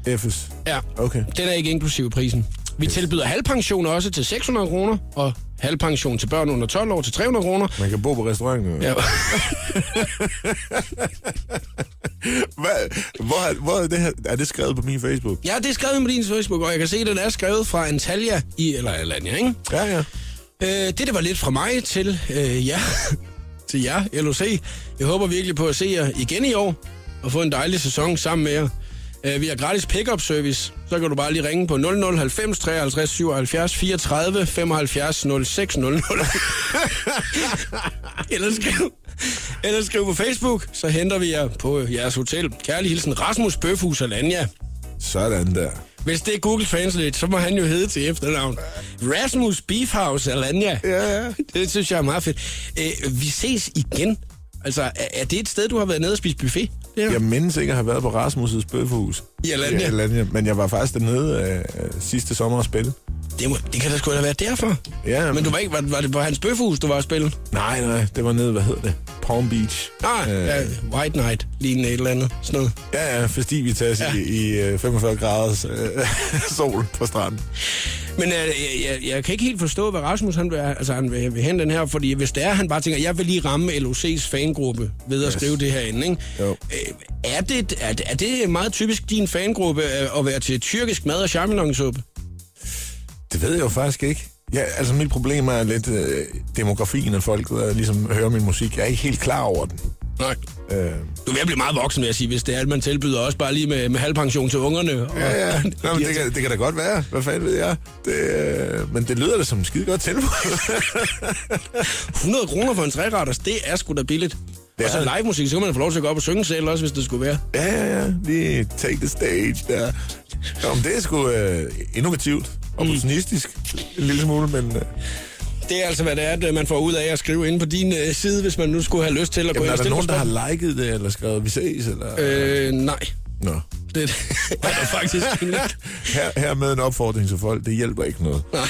Speaker 2: F's.
Speaker 1: Ja,
Speaker 2: Okay.
Speaker 1: den er ikke inklusiv i prisen. Vi tilbyder halvpension også til 600 kroner, og halvpension til børn under 12 år til 300 kroner.
Speaker 2: Man kan bo på restauranten.
Speaker 1: Ja,
Speaker 2: Ja. *laughs* Hvad, hvor, hvor er, det her, er det skrevet på min Facebook?
Speaker 1: ja, det er skrevet på din Facebook, og jeg kan se, at den er skrevet fra Antalya i, eller Alanya, ikke?
Speaker 2: Ja, ja.
Speaker 1: Øh, det, det var lidt fra mig til øh, jer, *laughs* til jer, LOC. Jeg håber virkelig på at se jer igen i år, og få en dejlig sæson sammen med jer. Øh, vi har gratis pick-up service, så kan du bare lige ringe på 0090 53 77 34 75 06 00. eller, skriv, eller skriv på Facebook, så henter vi jer på jeres hotel. Kærlig hilsen, Rasmus Bøfhus Alanya.
Speaker 2: Sådan der.
Speaker 1: Hvis det er Google Translate, så må han jo hedde til efternavn. Rasmus Beefhouse Alanya.
Speaker 2: Ja, ja.
Speaker 1: Det synes jeg er meget fedt. Øh, vi ses igen. Altså, er, det et sted, du har været nede og spise buffet? Her?
Speaker 2: Jeg mindes ikke at have været på Rasmus' bøffehus.
Speaker 1: I Alanya?
Speaker 2: I Alanya. Men jeg var faktisk dernede øh, sidste sommer og spille.
Speaker 1: det, må, det kan da sgu da være derfor.
Speaker 2: Ja,
Speaker 1: Men du var ikke, var, var det på hans bøffehus, du var at spille?
Speaker 2: Nej, nej, det var nede, hvad hedder det? Palm Beach.
Speaker 1: Nej,
Speaker 2: Øh.
Speaker 1: øh. ja, White Night, lignende et eller andet. Sådan noget.
Speaker 2: Ja, ja, festivitas ja.
Speaker 1: Ja.
Speaker 2: i, i øh, 45 graders øh, *laughs* sol på stranden.
Speaker 1: Men øh, jeg, jeg, jeg kan ikke helt forstå, hvad Rasmus han vil, altså, han vil, vil hen den her, fordi hvis det er, han bare tænker, jeg vil lige ramme LOC's fangruppe ved at
Speaker 2: Yes.
Speaker 1: skrive det herinde, ikke?
Speaker 2: Jo.
Speaker 1: Øh, er, det, er, er det meget typisk din fangruppe øh, at være til tyrkisk mad og charmelongsuppe?
Speaker 2: Det ved jeg jo faktisk ikke. Ja, altså mit problem er lidt øh, demografien af folk, der ligesom hører min musik. Jeg er ikke helt klar over den.
Speaker 1: Nej.
Speaker 2: Øh,
Speaker 1: Du at blive meget voksen, vil jeg sige, hvis det er, at man tilbyder også bare lige med, med halvpension til ungerne. Og,
Speaker 2: ja, ja. *laughs* Nå, men det, kan, det kan da godt være. Hvad fanden ved jeg? Det, øh, men det lyder da som en skide godt tilbud. *laughs*
Speaker 1: 100 kroner for en træretters, det er sgu da billigt.
Speaker 2: Det
Speaker 1: og så
Speaker 2: er
Speaker 1: live musik, så kan man få lov til at gå op og synge selv også, hvis det skulle være.
Speaker 2: ja, ja, ja. Lige take the stage der. Nå, men det er sgu øh, innovativt. Opportunistisk. En lille smule, men... Øh,
Speaker 1: Det er altså, hvad det er, at man får ud af at skrive ind på din øh, side, hvis man nu skulle have lyst til at gå
Speaker 2: jamen,
Speaker 1: ind
Speaker 2: er
Speaker 1: og
Speaker 2: der
Speaker 1: stille
Speaker 2: nogen, der har liket det, eller skrevet, vi ses, eller...
Speaker 1: Øh, nej.
Speaker 2: Nå.
Speaker 1: Det er der faktisk. *laughs*
Speaker 2: Her, her med en opfordring til folk, det hjælper ikke noget.
Speaker 1: Nej,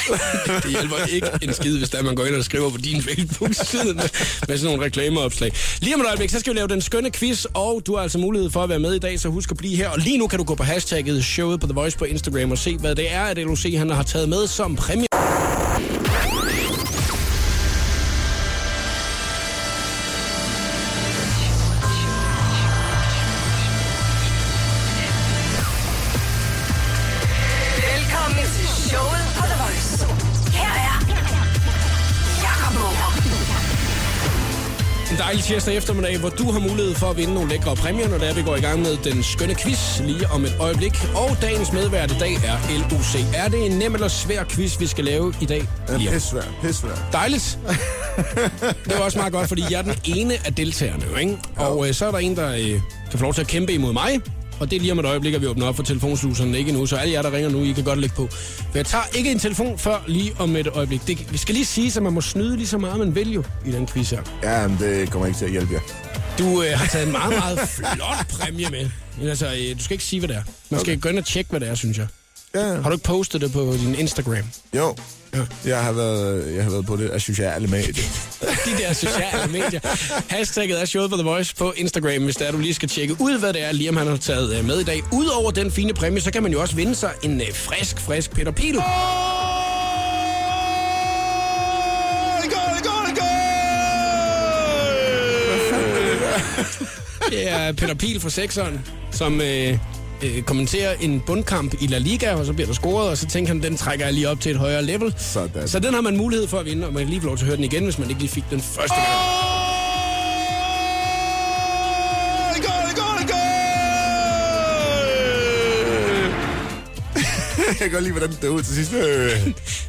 Speaker 1: det hjælper ikke en skid, hvis der man går ind og skriver på din Facebook-side med, med sådan nogle reklameopslag. Lige om et øjeblik, så skal vi lave den skønne quiz, og du har altså mulighed for at være med i dag, så husk at blive her. Og lige nu kan du gå på hashtagget showet på The Voice på Instagram og se, hvad det er, at LOC han har taget med som præmie. Tirsdag eftermiddag, hvor du har mulighed for at vinde nogle lækre præmier, når det er, vi går i gang med den skønne quiz lige om et øjeblik. Og dagens medvært i dag er LOC. Er det en nem eller svær quiz, vi skal lave i dag?
Speaker 2: Ja, pis svært, pis svært.
Speaker 1: Dejligt. *laughs* Det var også meget godt, fordi jeg er den ene af deltagerne, ikke? Og øh, så er der en, der øh, kan få lov til at kæmpe imod mig. Og det er lige om et øjeblik, at vi åbner op for telefonsluserne. Ikke nu, så alle jer, der ringer nu, I kan godt lægge på. For jeg tager ikke en telefon før lige om et øjeblik. Det, vi skal lige sige, at man må snyde lige så meget, man vil jo i den quiz her.
Speaker 2: Ja, men det kommer ikke til at hjælpe jer.
Speaker 1: Du øh, har taget en meget, meget *laughs* flot præmie med. Men altså, øh, du skal ikke sige, hvad det er. Man skal okay. gå ind og tjekke, hvad det er, synes jeg.
Speaker 2: Ja,
Speaker 1: Har du ikke postet det på din Instagram?
Speaker 2: jo.
Speaker 1: Ja.
Speaker 2: Jeg har været, jeg har været på det af sociale medier. *laughs*
Speaker 1: de der sociale medier. Hashtagget er showet på The Voice på Instagram, hvis der er, du lige skal tjekke ud, hvad det er, Liam han har taget øh, med i dag. Udover den fine præmie, så kan man jo også vinde sig en øh, frisk, frisk Peter Pil. Det er Peter Pil fra Sekseren, som øh, øh, kommenterer en bundkamp i La Liga, og så bliver der scoret, og så tænker han, den trækker jeg lige op til et højere level.
Speaker 2: Sådan.
Speaker 1: Så den har man mulighed for at vinde, og man kan lige få lov til at høre den igen, hvis man ikke lige fik den første gang. *laughs*
Speaker 2: Jeg kan godt lide, hvordan det ud til sidst. Øh.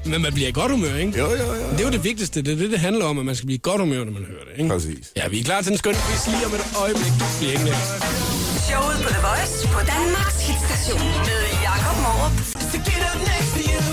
Speaker 2: *laughs*
Speaker 1: Men man bliver i godt humør, ikke?
Speaker 2: Jo, jo, jo.
Speaker 1: Det er jo det vigtigste. Det er det, det handler om, at man skal blive i godt humør, når man hører det, ikke?
Speaker 2: Præcis.
Speaker 1: Ja, vi er klar til den skønne quiz lige om et øjeblik. Bliv hængende.
Speaker 3: Showet på The Voice på Danmarks hitstation med Jakob Morup.
Speaker 1: So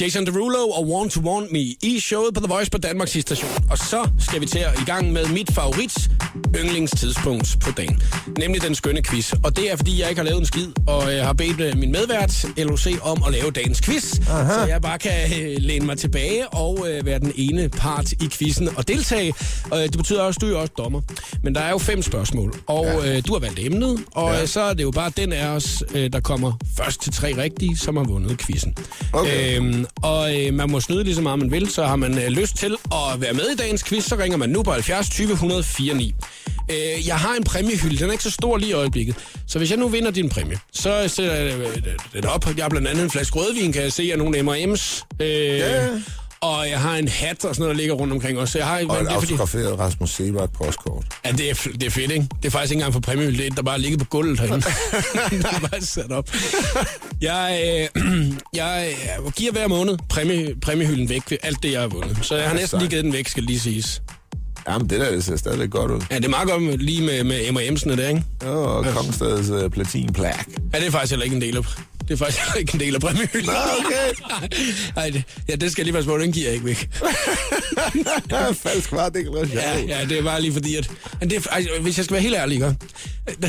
Speaker 1: Jason Derulo og Want to Want Me i showet på The Voice på Danmarks station. Og så skal vi til at i gang med mit favorit yndlingstidspunkt på dagen. Nemlig den skønne quiz. Og det er, fordi jeg ikke har lavet en skid, og jeg har bedt øh, min medvært, LOC, om at lave dagens quiz. Aha. Så jeg bare kan øh, læne mig tilbage og øh, være den ene part i quizzen og deltage. Og øh, det betyder også, at du er også dommer. Men der er jo fem spørgsmål, og øh, du har valgt emnet, og
Speaker 2: Ja.
Speaker 1: øh, så er det jo bare den af os, øh, der kommer først til tre rigtige, som har vundet quizzen.
Speaker 2: Okay.
Speaker 1: Øhm, og øh, man må snyde lige så meget man vil, så har man øh, lyst til at være med i dagens quiz, så ringer man nu på 70 20 104 9. Øh, jeg har en præmiehylde, den er ikke så stor lige i øjeblikket. Så hvis jeg nu vinder din præmie, så sætter jeg øh, den op. Jeg har blandt andet en flaske rødvin, kan jeg se, og nogle M&M's. Øh,
Speaker 2: Ja.
Speaker 1: Og jeg har en hat og sådan noget, der ligger rundt omkring også. Så jeg har,
Speaker 2: Og et
Speaker 1: er fordi-
Speaker 2: autograferet Rasmus Sebart postkort.
Speaker 1: Ja, det er, det er fedt, ikke? Det er faktisk ikke engang for præmiehylde, det er der bare ligger på gulvet herinde. *laughs* det er bare sat op. Jeg, øh, *clears throat* jeg øh, giver hver måned præmie, præmiehylden væk alt det, jeg har vundet. Så jeg har næsten lige givet den væk, skal lige siges.
Speaker 2: Jamen, det der det ser stadigvæk godt ud.
Speaker 1: Ja, det er meget godt med, lige med, med M&M's'ene der, ikke?
Speaker 2: Og Kongstadets uh, platinplak.
Speaker 1: Ja, det er faktisk heller ikke en del af, det er faktisk ikke en del af præmiehylden.
Speaker 2: Nå, okay. *laughs*
Speaker 1: Det, ja, det skal jeg lige passe på, den giver jeg ikke væk. *laughs*
Speaker 2: Falsk var det ikke
Speaker 1: Ja, ja, det er bare lige fordi, at... Men det er, altså, hvis jeg skal være helt ærlig, ikke?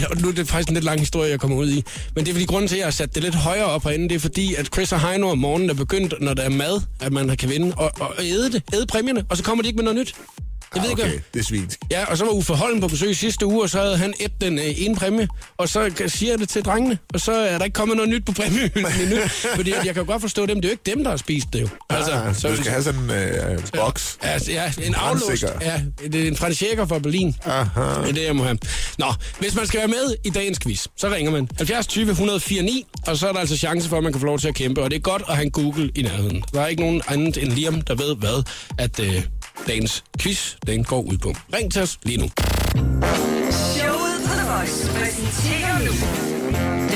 Speaker 1: Og nu er det faktisk en lidt lang historie, jeg kommer ud i. Men det er fordi, grunden til, at jeg har sat det lidt højere op herinde, det er fordi, at Chris og Heino om morgenen er begyndt, når der er mad, at man kan vinde, og, og æde det, æde præmierne, og så kommer de ikke med noget nyt. Jeg ved ikke,
Speaker 2: okay, det er svinsk.
Speaker 1: Ja, og så var Uffe Holm på besøg sidste uge, og så havde han et den øh, ene præmie, og så siger jeg det til drengene, og så er der ikke kommet noget nyt på præmiehylden *laughs* endnu. fordi jeg kan godt forstå dem, det er jo ikke dem, der har spist det jo.
Speaker 2: Altså, så du skal have sådan en øh, boks.
Speaker 1: Altså, ja, en aflåst. Ja, det er en franchisker fra Berlin.
Speaker 2: Aha.
Speaker 1: Det er det, jeg må have. Nå, hvis man skal være med i dagens quiz, så ringer man 70 20 104 9, og så er der altså chance for, at man kan få lov til at kæmpe. Og det er godt at have en Google i nærheden. Der er ikke nogen andet end Liam, der ved hvad, at øh, dagens quiz, den går ud på. Ring til os lige nu.
Speaker 3: Showet på The Voice præsenterer nu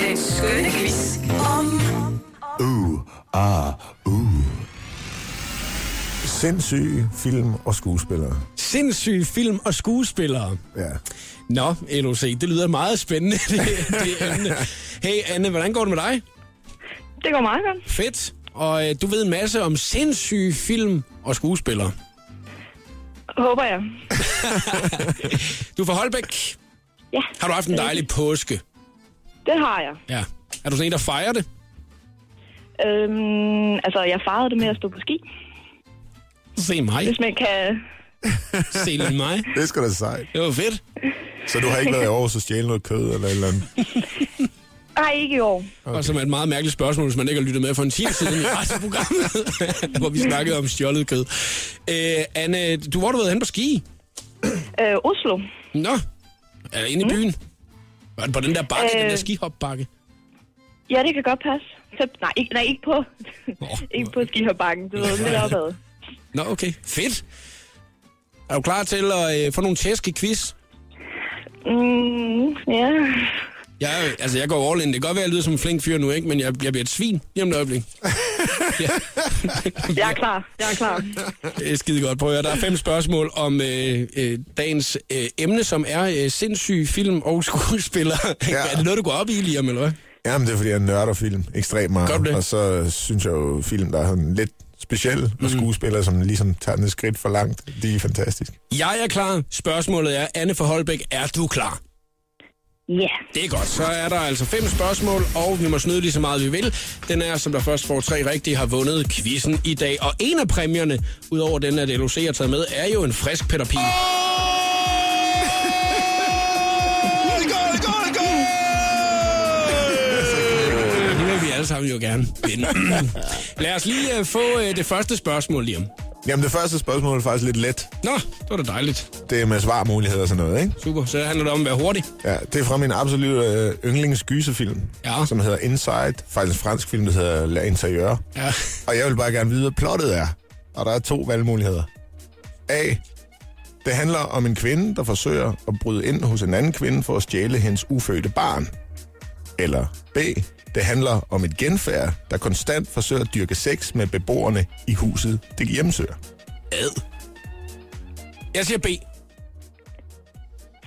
Speaker 3: den skønne quiz om
Speaker 2: Sindssyge film og skuespillere.
Speaker 1: Sindssyge film og skuespillere.
Speaker 2: Ja.
Speaker 1: Nå, LOC, det lyder meget spændende, *laughs* det, det emne. Hey Anne, hvordan går det med dig?
Speaker 6: Det går meget godt.
Speaker 1: Fedt. Og øh, du ved en masse om sindssyge film og skuespillere.
Speaker 6: Håber jeg. *laughs*
Speaker 1: Du er fra Holbæk.
Speaker 6: Ja,
Speaker 1: Har du haft en dejlig påske?
Speaker 6: det har jeg.
Speaker 1: Ja. Er du sådan en, der fejrer det?
Speaker 6: Øhm, altså, jeg farede det med at stå på ski.
Speaker 1: Se mig.
Speaker 6: Hvis man kan... *laughs*
Speaker 1: Se lige mig.
Speaker 2: Det skal da sejt.
Speaker 1: Det var fedt.
Speaker 2: Så du har ikke været Aarhus og stjæle noget kød eller et eller andet? *laughs*
Speaker 6: Nej, ikke i år.
Speaker 1: Okay. Og som er et meget mærkeligt spørgsmål, hvis man ikke har lyttet med for en time siden i *laughs* radioprogrammet, hvor vi snakkede om stjålet kød. Øh, Anne, du hvor har du været hen på ski?
Speaker 6: Øh, Oslo.
Speaker 1: Nå, er inde i byen? Var det på den der bakke, øh... den der
Speaker 6: Øh.
Speaker 1: skihopbakke?
Speaker 6: Ja, det kan godt passe. Så, nej, ikke, nej, ikke på, *laughs* ikke på skiherbakken. Du ved, lidt opad.
Speaker 1: Nå, okay. Fedt. Er du klar til at øh, få nogle tæsk i quiz?
Speaker 6: Mm, ja.
Speaker 1: Jeg, altså, jeg går all in. Det kan godt være, at jeg lyder som en flink fyr nu, ikke? men jeg, jeg bliver et svin lige om et øjeblik. *laughs* ja.
Speaker 6: Jeg er klar. Jeg er klar.
Speaker 1: Det er skide godt. Prøv at høre, der er fem spørgsmål om øh, øh, dagens øh, emne, som er øh, sindssyge film og skuespillere. Ja. *laughs* Er det noget, du går op i, Liam, eller hvad?
Speaker 2: Jamen, det er, fordi jeg nørder film ekstremt meget.
Speaker 1: Du det?
Speaker 2: Og så synes jeg jo, film, der er sådan lidt speciel, og skuespillere, som ligesom tager den et skridt for langt, de er fantastiske.
Speaker 1: Jeg er klar. Spørgsmålet er, Anne for Holbæk, er du klar?
Speaker 6: Ja.
Speaker 1: Det er godt. Så er der altså fem spørgsmål, og vi må snyde lige så meget, vi vil. Den er, som der først får tre rigtige, har vundet quizzen i dag. Og en af præmierne, udover den, at LOC har taget med, er jo en frisk Peter Pil. Nu vil vi alle sammen jo gerne vinde. Lad os lige uh, få uh, det første spørgsmål, Liam.
Speaker 2: Jamen, det første spørgsmål er faktisk lidt let.
Speaker 1: Nå, det var da dejligt.
Speaker 2: Det er med svarmuligheder og sådan noget, ikke?
Speaker 1: Super. Så handler det om at være hurtig.
Speaker 2: Ja, det er fra min absolut øh, yndlingsgyserfilm,
Speaker 1: Ja.
Speaker 2: som hedder Inside. Faktisk en fransk film, der hedder La Interieur.
Speaker 1: Ja.
Speaker 2: Og jeg vil bare gerne vide, hvad plottet er. Og der er to valgmuligheder. A. Det handler om en kvinde, der forsøger at bryde ind hos en anden kvinde for at stjæle hendes ufødte barn. Eller B. Det handler om et genfærd, der konstant forsøger at dyrke sex med beboerne i huset, det hjemsøger.
Speaker 1: Ad. Jeg siger B.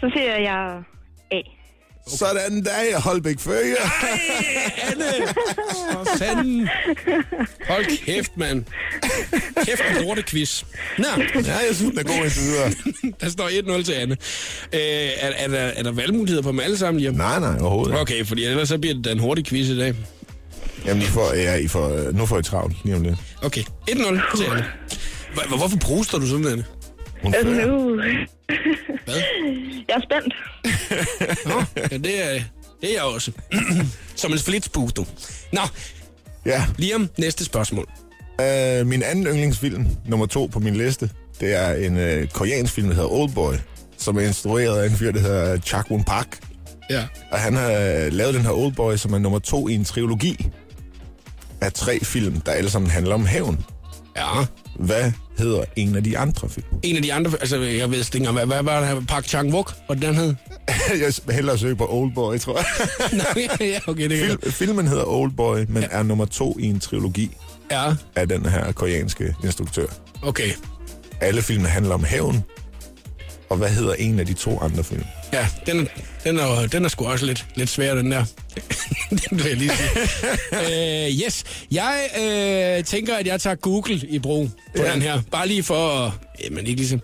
Speaker 6: Så siger jeg A.
Speaker 2: Sådan der, Holbæk Følge.
Speaker 1: Anne! For *laughs* fanden. Hold kæft, mand. Kæft en lortequiz. Nå,
Speaker 2: Ja, jeg synes, den er god indtil videre. *laughs*
Speaker 1: der står 1-0 til Anne. Øh, er, er, der, er der valgmuligheder på dem alle sammen, Liam?
Speaker 2: Nej, nej, overhovedet ikke.
Speaker 1: Okay, fordi ellers så bliver det da en hurtig quiz i dag.
Speaker 2: Jamen, I får, ja, I får, nu får I travlt lige om lidt.
Speaker 1: Okay, 1-0 til Anne. Hvor- Hvorfor bruster du sådan, Anne?
Speaker 2: Hun
Speaker 6: Øh,
Speaker 2: fører.
Speaker 6: nu. *laughs*
Speaker 1: Hvad?
Speaker 6: Jeg er spændt. *laughs*
Speaker 1: Nå, ja, det er, det er jeg også. *clears throat* Som en flitsbus, du. Nå,
Speaker 2: Ja,
Speaker 1: Liam, næste spørgsmål.
Speaker 2: øh, min anden yndlingsfilm, nummer to på min liste, det er en øh, koreansk film, der hedder Oldboy, som er instrueret af en fyr, der hedder Chak Won Park.
Speaker 1: Ja.
Speaker 2: Og han har øh, lavet den her Oldboy, som er nummer to i en trilogi af tre film, der alle sammen handler om hævn.
Speaker 1: Ja.
Speaker 2: Hvad hedder en af de andre film?
Speaker 1: En af de andre, altså jeg ved ikke engang, hvad, hvad var det her? Park Chang-wook, og den hed? *laughs*
Speaker 2: jeg hellere søge på Oldboy, tror jeg. *laughs*
Speaker 1: Nej, ja, okay, det
Speaker 2: Film, filmen hedder Oldboy, men ja. er nummer to i en trilogi
Speaker 1: Ja,
Speaker 2: af den her koreanske instruktør.
Speaker 1: okay.
Speaker 2: Alle filmene handler om hævn. Og hvad hedder en af de to andre film?
Speaker 1: Ja, den, er- den, er, den er sgu også lidt, lidt svær, den der. *laughs* den vil jeg lige sige. uh, yes, jeg uh, tænker, at jeg tager Google i brug på
Speaker 2: Ja.
Speaker 1: den her. Bare lige for at... Jamen, ikke ligesom...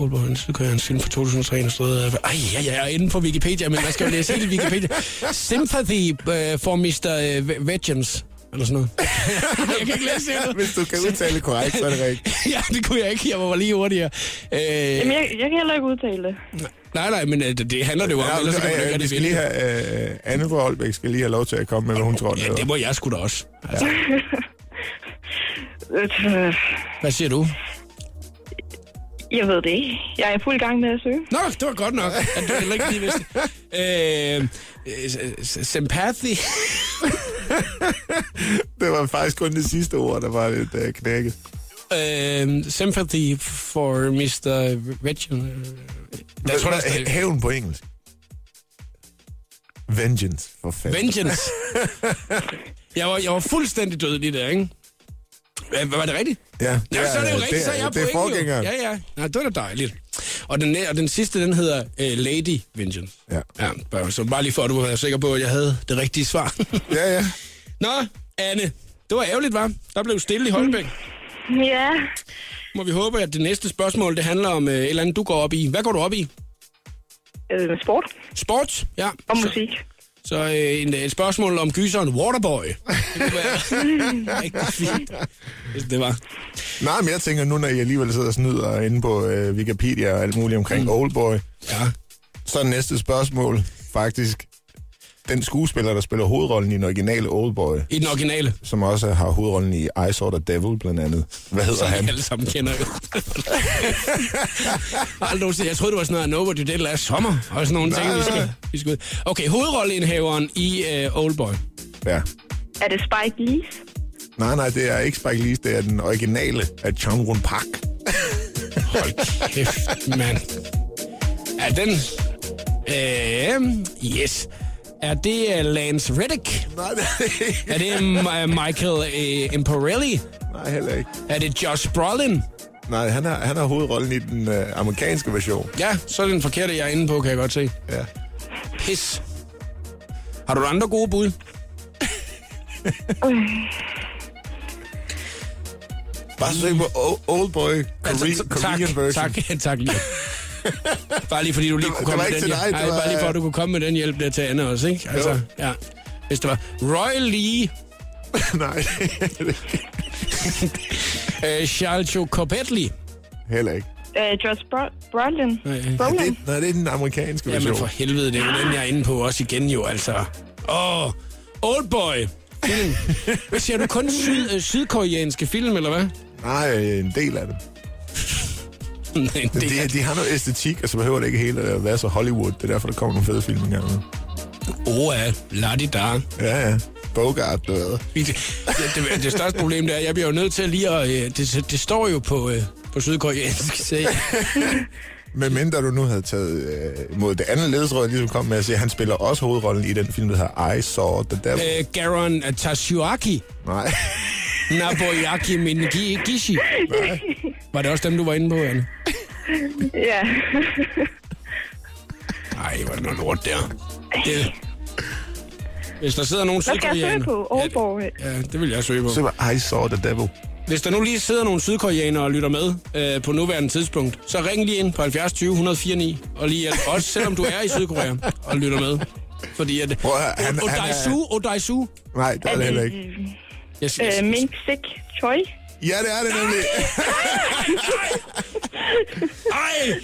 Speaker 1: Oldboy, en sydkoreansk film fra 2003, der stod... øh, Ej, ja, ja, jeg er inde på Wikipedia, men hvad skal jeg læse hele Wikipedia? Sympathy uh, for Mr. Uh, Vengeance. Eller sådan noget. *laughs* jeg kan ikke læse det.
Speaker 2: Hvis du kan udtale det korrekt, så er det rigtigt. *laughs*
Speaker 1: ja, det kunne jeg ikke. Jeg var lige hurtigere. Øh,
Speaker 6: Jamen, jeg, jeg kan heller ikke udtale det.
Speaker 1: Nej, nej, men øh, det, handler det jo om.
Speaker 2: Ja,
Speaker 1: ellers så kan man jo
Speaker 2: ja,
Speaker 1: ikke
Speaker 2: vi skal lige have, uh, Anne fra Holbæk skal lige have lov til at komme med, hvad hun tror, det
Speaker 1: Ja, det må jeg sgu da også. Altså,
Speaker 6: Øh, *laughs*
Speaker 1: hvad siger du?
Speaker 6: Jeg ved det ikke. Jeg er i fuld gang med at søge.
Speaker 1: Nå, det var godt nok, at du heller ikke lige vidste. *laughs* Øh, øh, sympathy. *laughs*
Speaker 2: Det var faktisk kun det sidste ord, der var lidt uh, knækket.
Speaker 1: Øh, sympathy for Mr. Vengeance. Jeg tror, der
Speaker 2: Hæ-
Speaker 1: er
Speaker 2: Hævn på engelsk. Vengeance, for fanden.
Speaker 1: Vengeance. *laughs* Jeg var, jeg var fuldstændig død lige der, ikke? Hvad var det rigtigt?
Speaker 2: Ja,
Speaker 1: Ja, så er det jo rigtigt, så er jeg
Speaker 2: Det er forgængeren.
Speaker 1: Ja, ja. Nej, det var da dejligt. Og den, og den sidste, den hedder uh, Lady Vengeance.
Speaker 2: Ja.
Speaker 1: Ja, bare- så bare lige for, at du er sikker på, at jeg havde det rigtige svar. *laughs*
Speaker 2: Ja, ja.
Speaker 1: Nå, Anne, det var ærgerligt, var? Der blev stille i Holbæk.
Speaker 6: Ja,
Speaker 1: Må vi håbe, at det næste spørgsmål, det handler om uh, et eller andet, du går op i. Hvad går du op i?
Speaker 6: øh, sport
Speaker 1: Sport? Ja.
Speaker 6: og
Speaker 1: Så,
Speaker 6: musik.
Speaker 1: så uh, en, et spørgsmål om gyseren Waterboy. Det kunne være *laughs* rigtig fint, hvis det var.
Speaker 2: Nej, men jeg tænker nu, når I alligevel sidder og snyder inde på øh, Wikipedia og alt muligt omkring mm. Oldboy,
Speaker 1: Ja.
Speaker 2: så er næste spørgsmål faktisk den skuespiller, der spiller hovedrollen i den originale Oldboy,
Speaker 1: I den originale.
Speaker 2: som også har hovedrollen i I Saw the Devil blandt andet. Hvad hedder
Speaker 1: Som
Speaker 2: han?
Speaker 1: alle sammen kender jo. *laughs* Aldrig jeg troede, det var sådan noget, I know what you did last sommer. Og sådan nogle ting,
Speaker 2: Nej,
Speaker 1: vi skal, vi skal ud. Okay, hovedrolleindhaveren i uh, Oldboy.
Speaker 2: Ja.
Speaker 6: Er det Spike Lee?
Speaker 2: Nej, nej, det er ikke Spike Lee, det er den originale af Chung Run Park. *laughs*
Speaker 1: Hold kæft, mand. Er den... Øh, yes. Er det uh, Lance Reddick?
Speaker 2: Nej, det er det ikke.
Speaker 1: Er det uh, Michael uh, Imparelli?
Speaker 2: Nej, heller ikke.
Speaker 1: Er det Josh Brolin?
Speaker 2: Nej, han har, han har hovedrollen i den øh, amerikanske version.
Speaker 1: Ja, så er det den forkerte, jeg er inde på, kan jeg godt se.
Speaker 2: Ja.
Speaker 1: Pis. Har du andre gode bud?
Speaker 2: Bare søg på Oldboy Korean,
Speaker 1: Altså,
Speaker 2: Korean
Speaker 1: tak,
Speaker 2: version.
Speaker 1: tak, *laughs* tak lige. *laughs* Bare lige fordi du lige
Speaker 2: Det
Speaker 1: kunne
Speaker 2: det
Speaker 1: komme med den
Speaker 2: til
Speaker 1: hjælp.
Speaker 2: dig, det var-
Speaker 1: bare lige for, at du kunne komme med den hjælp der til Anne også, ikke? Altså,
Speaker 2: Jo.
Speaker 1: ja. Hvis det var Roy Lee, *laughs*
Speaker 2: Nej, *laughs*
Speaker 1: uh, Charles Copetley.
Speaker 2: heller ikke.
Speaker 6: Øh, Josh Bro- Brolin?
Speaker 1: Nej,
Speaker 2: Det,
Speaker 6: Brolin?
Speaker 2: nej, det er den amerikanske
Speaker 1: Jamen
Speaker 2: version.
Speaker 1: for helvede, det er jo den, jeg er inde på også igen jo, altså. Åh, oh, Oldboy. Siger du, kun syd, øh, sydkoreanske film, eller hvad?
Speaker 2: Nej, en del af dem.
Speaker 1: Nej,
Speaker 2: Men
Speaker 1: det
Speaker 2: de,
Speaker 1: er
Speaker 2: har noget æstetik, og så behøver det ikke hele at være så Hollywood. Det er derfor, der kommer nogle fede film engang.
Speaker 1: Oa, la di da.
Speaker 2: Ja, ja. Bogart, du ved.
Speaker 1: Det, det, det, det største problem det er, at jeg bliver jo nødt til lige at... øh, Det, det står jo på, øh, på sydkoreansk, jeg, *laughs*
Speaker 2: Men mindre du nu havde taget øh, mod det andet ledesråd, ligesom kom med at sige, han spiller også hovedrollen i den film, der hedder I Saw the Devil.
Speaker 1: øh, Garon Tashiaki,
Speaker 2: Nej.
Speaker 1: Naboyaki Mingi Gishi. Var det også dem, du var inde på, Anne?
Speaker 6: Ja.
Speaker 1: Nej, var det noget lort der. Det, hvis der sidder nogen
Speaker 6: Hvad skal jeg søge
Speaker 1: sydkoreanere...
Speaker 6: på? Oldboy?
Speaker 1: Ja, ja, det vil jeg søge på.
Speaker 2: Så var I Saw the Devil.
Speaker 1: Hvis der nu lige sidder nogle sydkoreanere og lytter med øh, på nuværende tidspunkt, så ring lige ind på 70 20 104 9, og lige hjælp os, selvom du er i Sydkorea og lytter med. Fordi at...
Speaker 2: Prøv at høre, han- han er-
Speaker 1: Odaisu, Odaisu.
Speaker 2: Nej, det er det heller ikke.
Speaker 1: Jeg, jeg,
Speaker 6: Øh, Mink Sik Choi?
Speaker 2: Ja, det er det nemlig. *laughs*
Speaker 1: Ej!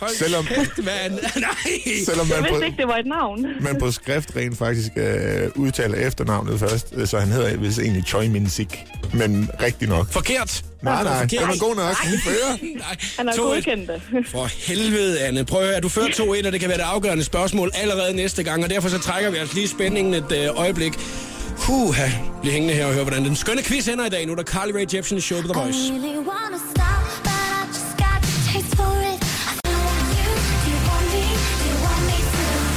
Speaker 1: Hold
Speaker 2: Selvom-
Speaker 1: kæft, mand. *laughs* Nej!
Speaker 2: Selvom
Speaker 6: Jeg
Speaker 2: man på,
Speaker 6: vidste ikke, det var et navn.
Speaker 2: man på skrift rent faktisk øh, udtaler efternavnet først, øh, så han hedder vist egentlig Choi Min Sik. Men rigtig nok.
Speaker 1: Forkert.
Speaker 2: Nej, nej,
Speaker 1: Forkert.
Speaker 2: den var god nok. Den fører.
Speaker 1: Nej,
Speaker 6: Han har
Speaker 1: 2-1.
Speaker 6: godkendt det.
Speaker 1: For helvede, Anne. Prøv at høre, du fører 2-1, og det kan være det afgørende spørgsmål allerede næste gang, og derfor så trækker vi altså lige spændingen et øh, øjeblik. Huh, bliv hængende her og hør, hvordan den skønne quiz ender i dag. Nu er der Carly Rae Jepsen i Show på The Voice.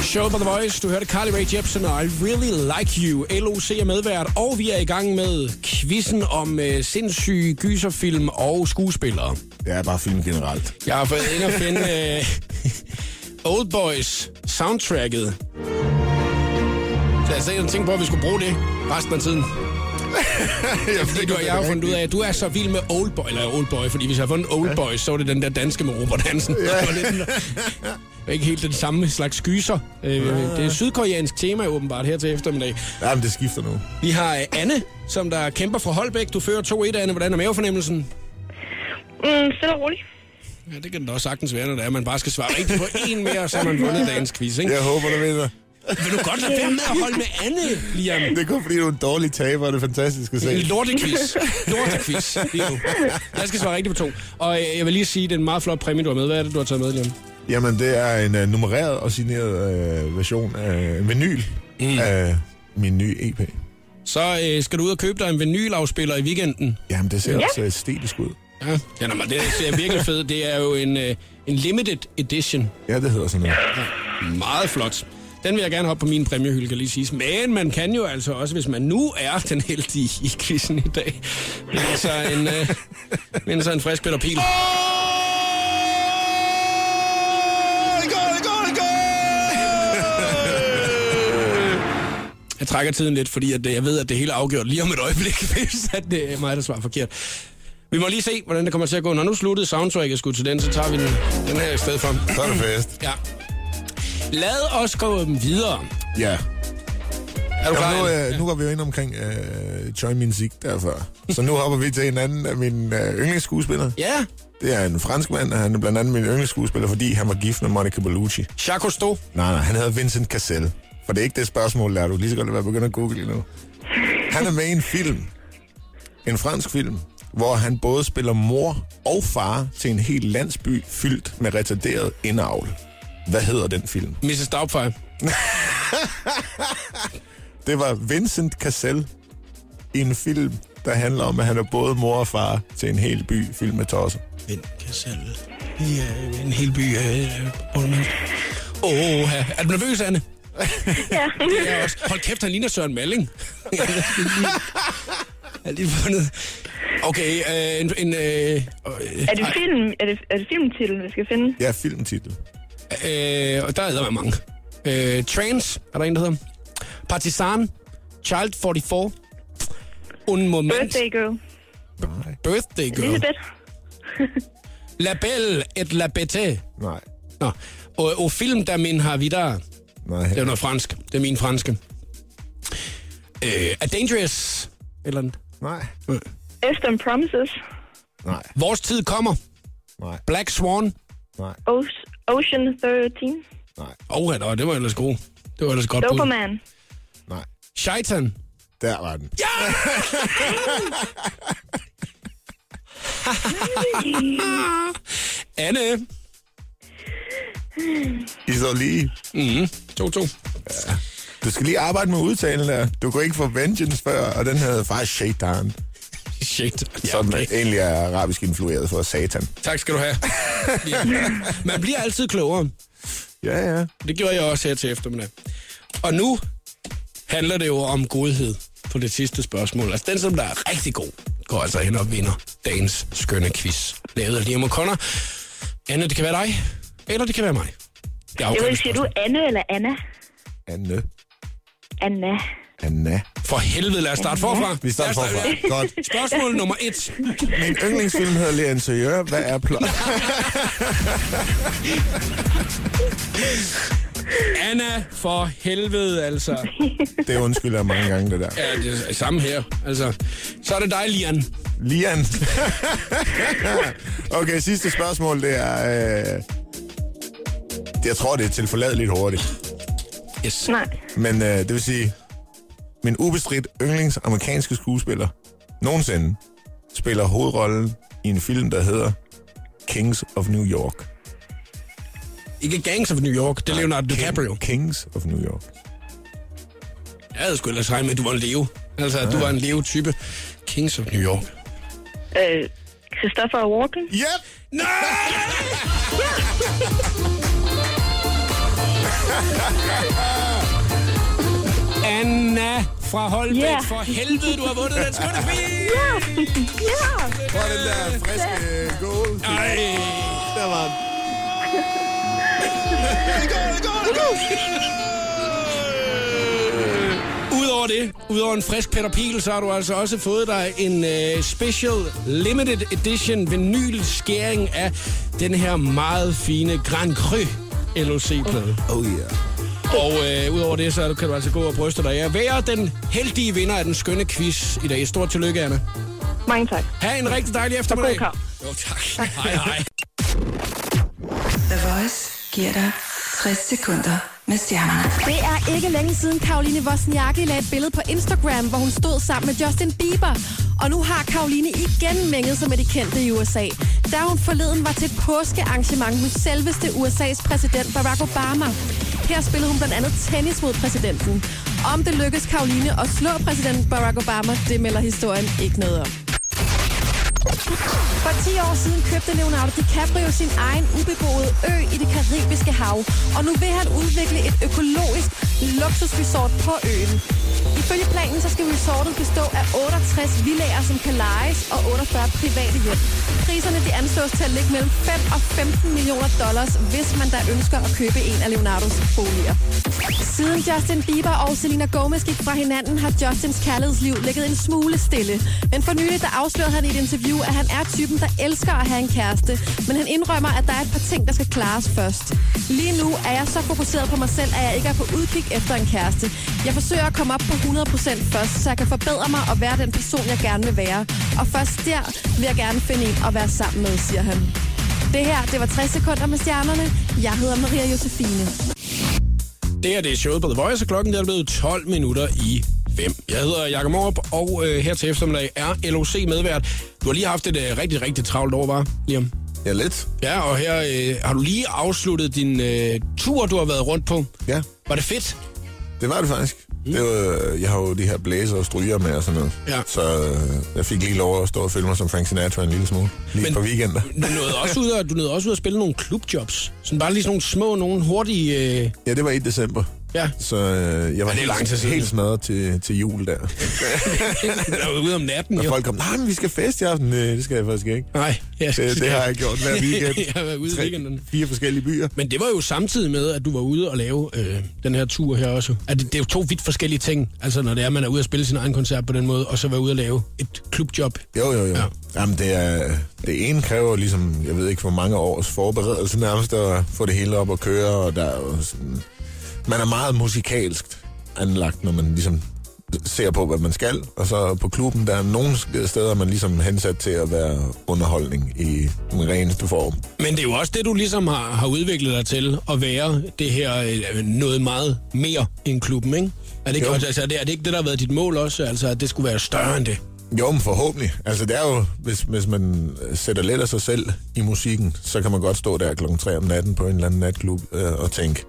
Speaker 1: Show på The Voice. Du hørte Carly Rae Jepsen og I Really Like You. LOC er medvært, og vi er i gang med quizzen om øh, sindssyge gyserfilm og skuespillere.
Speaker 2: Det er bare film generelt.
Speaker 1: Jeg har fået ind og finde øh, *laughs* Old Boys soundtracket. Så jeg sagde, jeg tænkte på, at vi skulle bruge det resten af tiden. *laughs*
Speaker 2: jeg
Speaker 1: Fordi du, jeg har fundet ud af, at du er så vild med Oldboy, eller Oldboy, fordi hvis jeg har fundet Oldboy, så er det den der danske med Robert Hansen. Ja. *laughs* Det var lidt, ikke helt den samme slags gyser. Øh, Det er sydkoreansk tema åbenbart her til eftermiddag.
Speaker 2: Ja, men det skifter nu.
Speaker 1: Vi har øh, Anne, som der kæmper fra Holbæk. Du fører 2-1, Anne. Hvordan er mavefornemmelsen?
Speaker 6: Mm, stille og roligt.
Speaker 1: Ja, det kan da også sagtens være, når det er, at man bare skal svare rigtigt på en mere, så har man *laughs* vundet dagens quiz, ikke?
Speaker 2: Jeg håber, du vinder.
Speaker 1: Vil du godt lade være med at holde med Anne, Liam?
Speaker 2: Det er kun fordi, du er en dårlig taber, og det er fantastisk at se.
Speaker 1: Lortequiz. Lortequiz. lige nu. Jeg skal svare rigtigt på to. Og øh, jeg vil lige sige, det er en meget flot præmie, du har med. Hvad er det, du har taget med, Liam?
Speaker 2: Jamen, det er en uh, nummereret og signeret uh, version af en vinyl mm. af min nye EP.
Speaker 1: Så øh, skal du ud og købe dig en vinylafspiller i weekenden.
Speaker 2: Jamen, det ser ja. også æstetisk ud.
Speaker 1: Ja, ja nå, men det ser virkelig fedt. Det er jo en, øh, en limited edition.
Speaker 2: Ja, det hedder sådan noget.
Speaker 1: Meget flot. Den vil jeg gerne hoppe på min præmiehylde, kan lige sige. Men man kan jo altså også, hvis man nu er *laughs* den heldige i quizzen i dag, vinde sig en, øh, vinde sig en frisk Peter Pil. Jeg trækker tiden lidt, fordi at, jeg ved, at det hele er afgjort lige om et øjeblik, *laughs* hvis at det er mig, der svarer forkert. Vi må lige se, hvordan det kommer til at gå. Når nu sluttede soundtracket skulle til den, så tager vi den, den her i stedet for.
Speaker 2: Så er det fest.
Speaker 1: Ja. Lad os gå videre.
Speaker 2: Ja.
Speaker 1: Er du?
Speaker 2: Jamen, nu, øh, nu går vi jo ind omkring øh, Joy Music derfør. Så nu hopper vi til en anden af mine øh, yndlingsskuespillere.
Speaker 1: Ja,
Speaker 2: Det er en fransk mand, og han er blandt andet min yndlingsskuespiller, fordi han var gift med Monica Bellucci.
Speaker 1: Jacques Cousteau.
Speaker 2: Nej, nej, han hedder Vincent Cassel. For det er ikke det spørgsmål, der er du lige så godt at være begyndt at google nu. Han er med i en film. En fransk film, hvor han både spiller mor og far til en hel landsby fyldt med retarderet indavl. Hvad hedder den film?
Speaker 1: Mrs. Doubtfire. *laughs*
Speaker 2: Det var Vincent Cassel i en film, der handler om, at han er både mor og far til en hel by fyldt med tosser.
Speaker 1: Vind Kassel. Ja, en hel by. Øh, Åh, oh, er du nervøs, Anne? *laughs*
Speaker 6: Ja.
Speaker 1: Det er også. Hold kæft, han ligner Søren Malling. *laughs* Jeg har lige fundet... Okay, øh, en... en øh, øh,
Speaker 6: Er det, film, er, det, er det filmtitlen, vi skal finde?
Speaker 2: Ja, filmtitel.
Speaker 1: Øh, og der er der mange. Øh, Trans, er der en, der hedder. Partisan. Child 44. Un moment.
Speaker 6: Birthday Girl.
Speaker 1: Birthday Girl.
Speaker 6: Elisabeth. *laughs*
Speaker 1: La Belle et la Bête.
Speaker 2: Nej,
Speaker 1: Nå. Og, og film, der min har videre.
Speaker 2: nej.
Speaker 1: Det er noget fransk. Det er min franske. Øh, A Dangerous. Eller andet.
Speaker 2: Nej,
Speaker 6: Eastern Promises.
Speaker 2: nej,
Speaker 1: Vores tid kommer.
Speaker 2: nej,
Speaker 1: Black Swan.
Speaker 2: nej,
Speaker 6: Oce- Ocean 13.
Speaker 2: nej,
Speaker 1: Åh, oh, ja, det var ellers god. Det var ellers godt bud.
Speaker 6: Doberman.
Speaker 2: nej.
Speaker 1: Shaitan.
Speaker 2: Der var den. *laughs* *laughs*
Speaker 1: Anne.
Speaker 2: I så lige.
Speaker 1: 2-2.
Speaker 2: Du skal lige arbejde med udtalen der. Du går ikke for Vengeance før, og den hedder faktisk Shaitan. *laughs*
Speaker 1: Shit. Ja,
Speaker 2: Som
Speaker 1: okay.
Speaker 2: egentlig er arabisk influeret for satan.
Speaker 1: Tak skal du have. *laughs* Man bliver altid klogere.
Speaker 2: Ja, ja.
Speaker 1: Det gjorde jeg også her til eftermiddag. Og nu handler det jo om godhed på det sidste spørgsmål. Altså den, som der er rigtig god, går altså hen og vinder dagens skønne quiz. Lavet af Liam O'Connor. Anne, det kan være dig, eller det kan være mig. Jeg
Speaker 6: Jeg
Speaker 1: det
Speaker 6: siger du. Anne eller Anna?
Speaker 2: Anne.
Speaker 6: Anna.
Speaker 2: Anna.
Speaker 1: For helvede, lad os starte forfra.
Speaker 2: Vi starter
Speaker 1: os
Speaker 2: forfra.
Speaker 1: starte-
Speaker 2: Godt.
Speaker 1: Spørgsmål nummer et.
Speaker 2: Min yndlingsfilm hedder Le Interieur. Hvad er plot? *laughs*
Speaker 1: Anna, for helvede, altså.
Speaker 2: Det undskylder jeg mange gange, det der.
Speaker 1: Ja, det er samme her. Altså, så er det dig, Lian.
Speaker 2: Lian. *laughs* okay, sidste spørgsmål, det er... Øh... Jeg tror, det er til forladeligt hurtigt.
Speaker 1: Yes.
Speaker 6: Nej.
Speaker 2: Men øh, det vil sige, min ubestridt yndlings amerikanske skuespiller nogensinde spiller hovedrollen i en film, der hedder Kings of New York.
Speaker 1: Ikke Gangs of New York, det er Leonardo DiCaprio.
Speaker 2: Kings of New York.
Speaker 1: Jeg havde sgu ellers regnet med, at du var en leo. Altså, at du var en leo-type. Kings of New York.
Speaker 6: Øh, Christopher Walken.
Speaker 2: Yep!
Speaker 1: Nej! *laughs* Anna fra Holbæk,
Speaker 6: Ja.
Speaker 1: for helvede, du har vundet den skønne quiz!
Speaker 6: Ja!
Speaker 2: Prøv den der friske goal.
Speaker 1: Ej,
Speaker 2: Der var den.
Speaker 1: Udover det, udover en frisk Peter Pil, så har du altså også fået dig en uh, special limited edition vinyl skæring af den her meget fine Grand Cru LOC-plade.
Speaker 2: Oh yeah.
Speaker 1: Og øh, udover det, så kan du altså gå og bryste dig af være den heldige vinder af den skønne quiz i dag. Stort tillykke, Anna.
Speaker 6: Mange tak.
Speaker 1: Ha' en rigtig dejlig eftermiddag.
Speaker 6: god kamp.
Speaker 1: Jo, tak. Hej, hej.
Speaker 7: The Voice giver dig 60 sekunder med stjernerne.
Speaker 5: Det er ikke længe siden, Karoline Wozniacki lagde et billede på Instagram, hvor hun stod sammen med Justin Bieber. Og nu har Karoline igen mænget med de kendte i USA. Da hun forleden var til et påskearrangement hos selveste USA's præsident Barack Obama. Her spillede hun blandt andet tennis mod præsidenten. Om det lykkes Karoline at slå præsident Barack Obama, det melder historien ikke noget om. For 10 år siden købte Leonardo DiCaprio sin egen ubeboede ø i det karibiske hav, og nu vil han udvikle et økologisk luksusresort på øen. Ifølge planen så skal resortet bestå af 68 villager, som kan lejes, og 48 private hjem. Priserne de anslås til at ligge mellem 5 og 15 millioner dollars, hvis man der ønsker at købe en af Leonardos boliger. Siden Justin Bieber og Selena Gomez gik fra hinanden, har Justins kærlighedsliv ligget en smule stille. Men for nylig der afslørede han i et interview, at han er typen, der elsker at have en kæreste. Men han indrømmer, at der er et par ting, der skal klares først. Lige nu er jeg så fokuseret på mig selv, at jeg ikke er på udkig efter en kæreste. Jeg forsøger at komme op på 100% først, så jeg kan forbedre mig og være den person, jeg gerne vil være. Og først der vil jeg gerne finde en at være sammen med, siger han. Det her, det var 60 sekunder med stjernerne. Jeg hedder Maria Josefine.
Speaker 1: Det her det er showet på The Voice, og klokken er blevet 12 minutter i 5. Jeg hedder Jakob Morup, og øh, her til eftermiddag er LOC medvært. Du har lige haft et øh, rigtig, rigtig travlt år, var Liam?
Speaker 2: Ja, lidt.
Speaker 1: Ja, og her øh, har du lige afsluttet din øh, tur, du har været rundt på.
Speaker 2: Ja,
Speaker 1: Var det fedt?
Speaker 2: det var det faktisk. Det var, jeg har jo de her blæser og stryger med og sådan noget.
Speaker 1: Ja.
Speaker 2: Så øh, jeg fik lige lov at stå og filme mig som Frank Sinatra en lille smule. Lige
Speaker 1: Men-
Speaker 2: på weekender.
Speaker 1: Du nåede også ud at, du nåede også ud at spille nogle klubjobs. Sådan bare lige sådan nogle små, nogle hurtige... Øh,
Speaker 2: Ja, det var i december.
Speaker 1: Ja,
Speaker 2: Så øh, jeg var
Speaker 1: det er
Speaker 2: helt, helt smadret til, til jul der. *laughs*
Speaker 1: der var ude om natten,
Speaker 2: Og
Speaker 1: jo.
Speaker 2: folk kom, nej, men vi skal fest i aften. Nej, det skal jeg faktisk ikke.
Speaker 1: Nej, jeg skal,
Speaker 2: Det, det har jeg gjort hver *laughs* weekend.
Speaker 1: jeg har været ude i
Speaker 2: Tre,
Speaker 1: weekenden.
Speaker 2: fire forskellige byer.
Speaker 1: Men det var jo samtidig med, at du var ude og lave øh, den her tur her også. At det, det er jo to vidt forskellige ting. Altså når det er, man er ude og spille sin egen koncert på den måde, og så være ude og lave et klubjob.
Speaker 2: Jo, jo, jo.
Speaker 1: Ja.
Speaker 2: Ja. Jamen, det, er, det ene kræver ligesom, jeg ved ikke hvor mange års forberedelse nærmest at få det hele op at køre, og der er jo sådan, man er meget musikalsk anlagt, når man ligesom ser på, hvad man skal, og så på klubben, der er nogle steder, man ligesom hensat til at være underholdning i den reneste form.
Speaker 1: Men det er jo også det, du ligesom har, har udviklet dig til, at være det her øh, noget meget mere end klubben, ikke? Er det ikke,
Speaker 2: Jo.
Speaker 1: altså, er det, er det ikke det, der har været dit mål også? Altså, at det skulle være større end det?
Speaker 2: Jo, men forhåbentlig. Altså, det er jo, hvis, hvis man sætter lidt af sig selv i musikken, så kan man godt stå der klokken 3 om natten på en eller anden natklub øh, og tænke,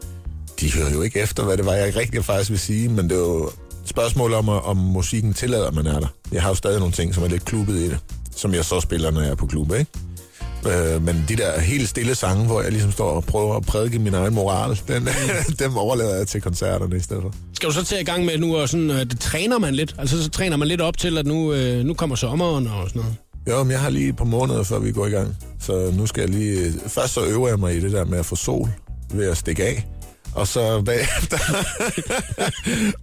Speaker 2: de hører jo ikke efter, hvad det var, jeg rigtig faktisk vil sige, men det er jo et spørgsmål om, om musikken tillader, at man er der. Jeg har jo stadig nogle ting, som er lidt klubbet i det, som jeg så spiller, når jeg er på klub, ikke? Øh, men de der helt stille sange, hvor jeg ligesom står og prøver at prædike min egen moral, *laughs* den, dem overlader jeg til koncerterne i stedet for.
Speaker 1: Skal du så til i gang med nu, og sådan, at det træner man lidt? Altså, så træner man lidt op til, at nu, øh, nu kommer sommeren og sådan noget.
Speaker 2: Jo, men jeg har lige et par måneder, før vi går i gang. Så nu skal jeg lige... Først så øver jeg mig i det der med at få sol ved at stikke af. Og så bagefter...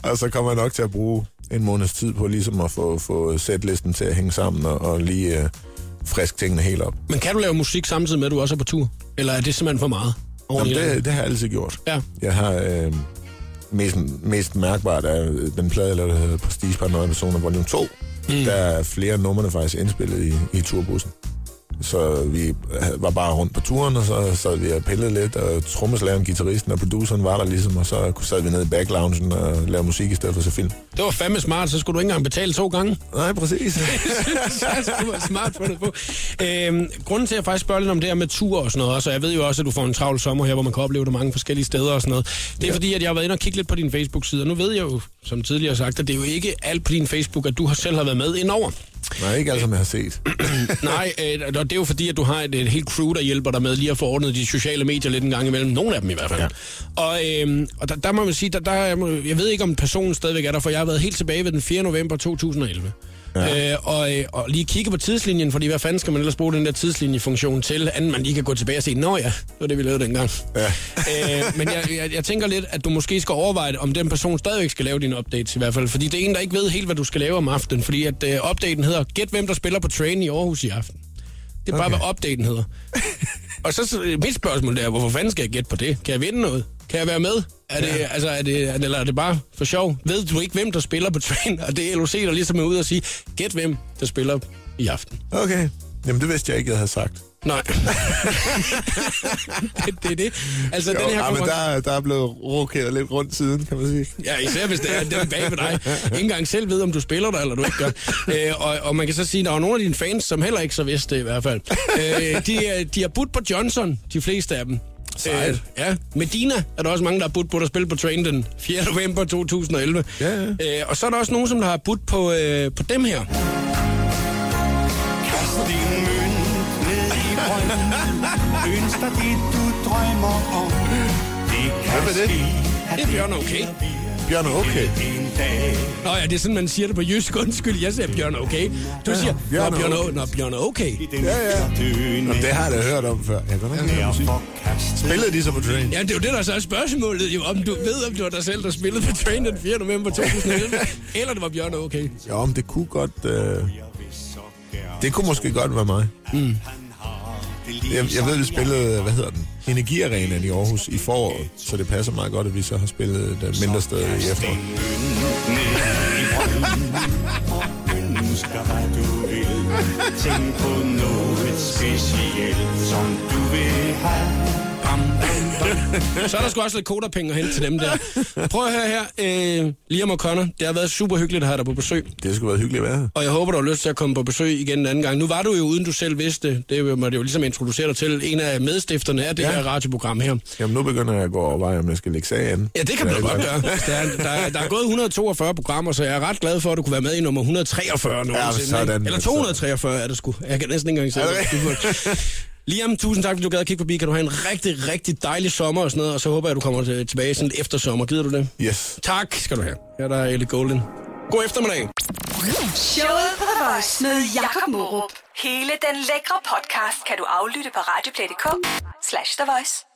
Speaker 2: *laughs* og så kommer jeg nok til at bruge en måneds tid på ligesom at få, få sætlisten til at hænge sammen og, og lige øh, frisk tingene helt op.
Speaker 1: Men kan du lave musik samtidig med, at du også er på tur? Eller er det simpelthen for meget?
Speaker 2: Jamen, det, det har jeg altid gjort.
Speaker 1: Ja.
Speaker 2: Jeg har øh, mest, mest mærkbart af den plade, jeg lavede, der hedder Prestige Paranoia Personer Volume 2. Mm. Der er flere af numrene faktisk indspillet i, i turbussen. Så vi var bare rundt på turen, og så sad vi og pillede lidt, og trommeslageren, gitarristen og produceren var der ligesom, og så sad vi ned i backloungen og lavede musik i stedet for at se film.
Speaker 1: Det var fandme smart, så skulle du ikke engang betale to gange.
Speaker 2: Nej, præcis. *laughs*
Speaker 1: så skulle være smart fundet på. Øhm, grunden til, at jeg faktisk spørger lidt om det her med tur og sådan noget, også, og jeg ved jo også, at du får en travl sommer her, hvor man kan opleve det mange forskellige steder og sådan noget. Det er ja. fordi, at jeg har været inde og kigge lidt på din Facebook-side, og nu ved jeg jo, som tidligere sagt, at det er jo ikke alt på din Facebook, at du har selv har været med indover.
Speaker 2: Nej, ikke alt, som jeg har set. *clears throat*
Speaker 1: Nej, øh, og det er jo fordi, at du har et, et helt crew, der hjælper dig med lige at få ordnet de sociale medier lidt en gang imellem. Nogle af dem i hvert fald. Ja. Og, øh, og der, der må man sige, der, der, er- jeg ved ikke, om personen stadigvæk er der, for jeg har været helt tilbage ved den 4. november 2011. ja. øh, og, øh, og lige kigge på tidslinjen, fordi hvad fanden skal man ellers bruge den der tidslinjefunktion til, anden man lige kan gå tilbage og sige, nå ja, det var det, vi lavede dengang.
Speaker 2: Ja.
Speaker 1: øh, men jeg, jeg, jeg tænker lidt, at du måske skal overveje, om den person stadigvæk skal lave dine updates i hvert fald, fordi det er en, der ikke ved helt, hvad du skal lave om aftenen, fordi at øh, updaten hedder, gæt hvem der spiller på train i Aarhus i aften. Det er bare,
Speaker 2: Okay.
Speaker 1: hvad updaten hedder. og så, så mit spørgsmål der, hvorfor fanden skal jeg gætte på det? Kan jeg vinde noget? Kan jeg være med? Er det, ja. altså, er det, er det, eller er det bare for sjov? Ved du ikke, hvem der spiller på train? Og det er LOC, der ligesom er ude og sige, gæt hvem der spiller i aften.
Speaker 2: Okay. Jamen, det vidste jeg ikke, jeg havde sagt.
Speaker 1: Nej. *laughs* det, det er det. Altså,
Speaker 2: Jo,
Speaker 1: den her
Speaker 2: ja, men
Speaker 1: konkurrence-
Speaker 2: der, der er blevet rokeret lidt rundt siden, kan man sige.
Speaker 1: Ja, især hvis det er den bag ved dig. Ikke engang selv ved, om du spiller der, eller du ikke gør. Øh, og, og man kan så sige, at der er nogle af dine fans, som heller ikke så vidste det i hvert fald. Øh, de, de har budt på Johnson, de fleste af dem.
Speaker 2: Sejt.
Speaker 1: Øh, ja, Medina er der også mange, der har budt på at spille på Train den 4. november 2011.
Speaker 2: Ja, ja.
Speaker 1: Øh, og så er der også nogen, som der har budt på, øh, på dem her.
Speaker 8: Kast din mønt ned i brønden. Ønsk dig det, du drømmer om. Det kan
Speaker 2: Hvem er det?
Speaker 8: ske,
Speaker 1: Det er Bjørn Okay.
Speaker 2: Bjørn, okay.
Speaker 1: Nå ja, det er sådan, man siger det på jysk. Undskyld, jeg siger Bjørn Okay. Du siger,
Speaker 2: Bjørn
Speaker 1: Nå, Bjørn,
Speaker 2: Okay.
Speaker 1: Nå, Bjørn Okay.
Speaker 2: Ja, ja. Jamen, det har jeg da hørt om før. Jeg kan godt
Speaker 8: forkastet.
Speaker 2: Spillede de så på Train?
Speaker 1: Ja, det er jo det, der så er spørgsmålet, jo, om du ved, om det var dig selv, der spillede på Train den 4. november 2011, *laughs* eller det var Bjørn Okay.
Speaker 2: Jo, men det kunne godt... Øh... Det kunne måske godt være mig. Mm. Jeg, jeg ved, vi spillede, hvad hedder den? Energiarenaen i Aarhus i foråret, så det passer meget godt, at vi så har spillet det mindre sted i efteråret.
Speaker 8: Hvad du vil. Tænk på noget specielt, som du vil have.
Speaker 1: Bam, bam, bam. *laughs* Så er der sgu også lidt kodapenge at hente til dem der. Prøv at høre her. Øh, Liam O'Connor, det har været super hyggeligt at have dig på besøg.
Speaker 2: Det skulle være hyggeligt at være.
Speaker 1: Og jeg håber, du har lyst til at komme på besøg igen en anden gang. Nu var du jo, uden du selv vidste, det. må det jo ligesom introducere dig til, en af medstifterne af det
Speaker 2: Ja.
Speaker 1: her radioprogram her.
Speaker 2: Jamen, nu begynder jeg at gå over vej, om jeg skal lægge sag an.
Speaker 1: Ja, det kan da godt gøre. Der er, der, er, der er gået 142 programmer, så jeg er ret glad for, at du kunne være med i nummer 143 nogensinde.
Speaker 2: sådan.
Speaker 1: ikke? Eller 243 er det sgu. Jeg kan næsten ikke engang
Speaker 2: det
Speaker 1: det. Liam, tusind tak, fordi du gad at kigge forbi. Kan du have en rigtig, rigtig dejlig sommer og sådan noget, og så håber jeg, at du kommer til- tilbage sådan efter sommer. Gider du det?
Speaker 2: Yes.
Speaker 1: Tak skal du have. Her er der Ellie Golden. God eftermiddag.
Speaker 3: Showet på The Voice med Jakob Morup. Hele den lækre podcast kan du aflytte på radioplay.dk slash The Voice.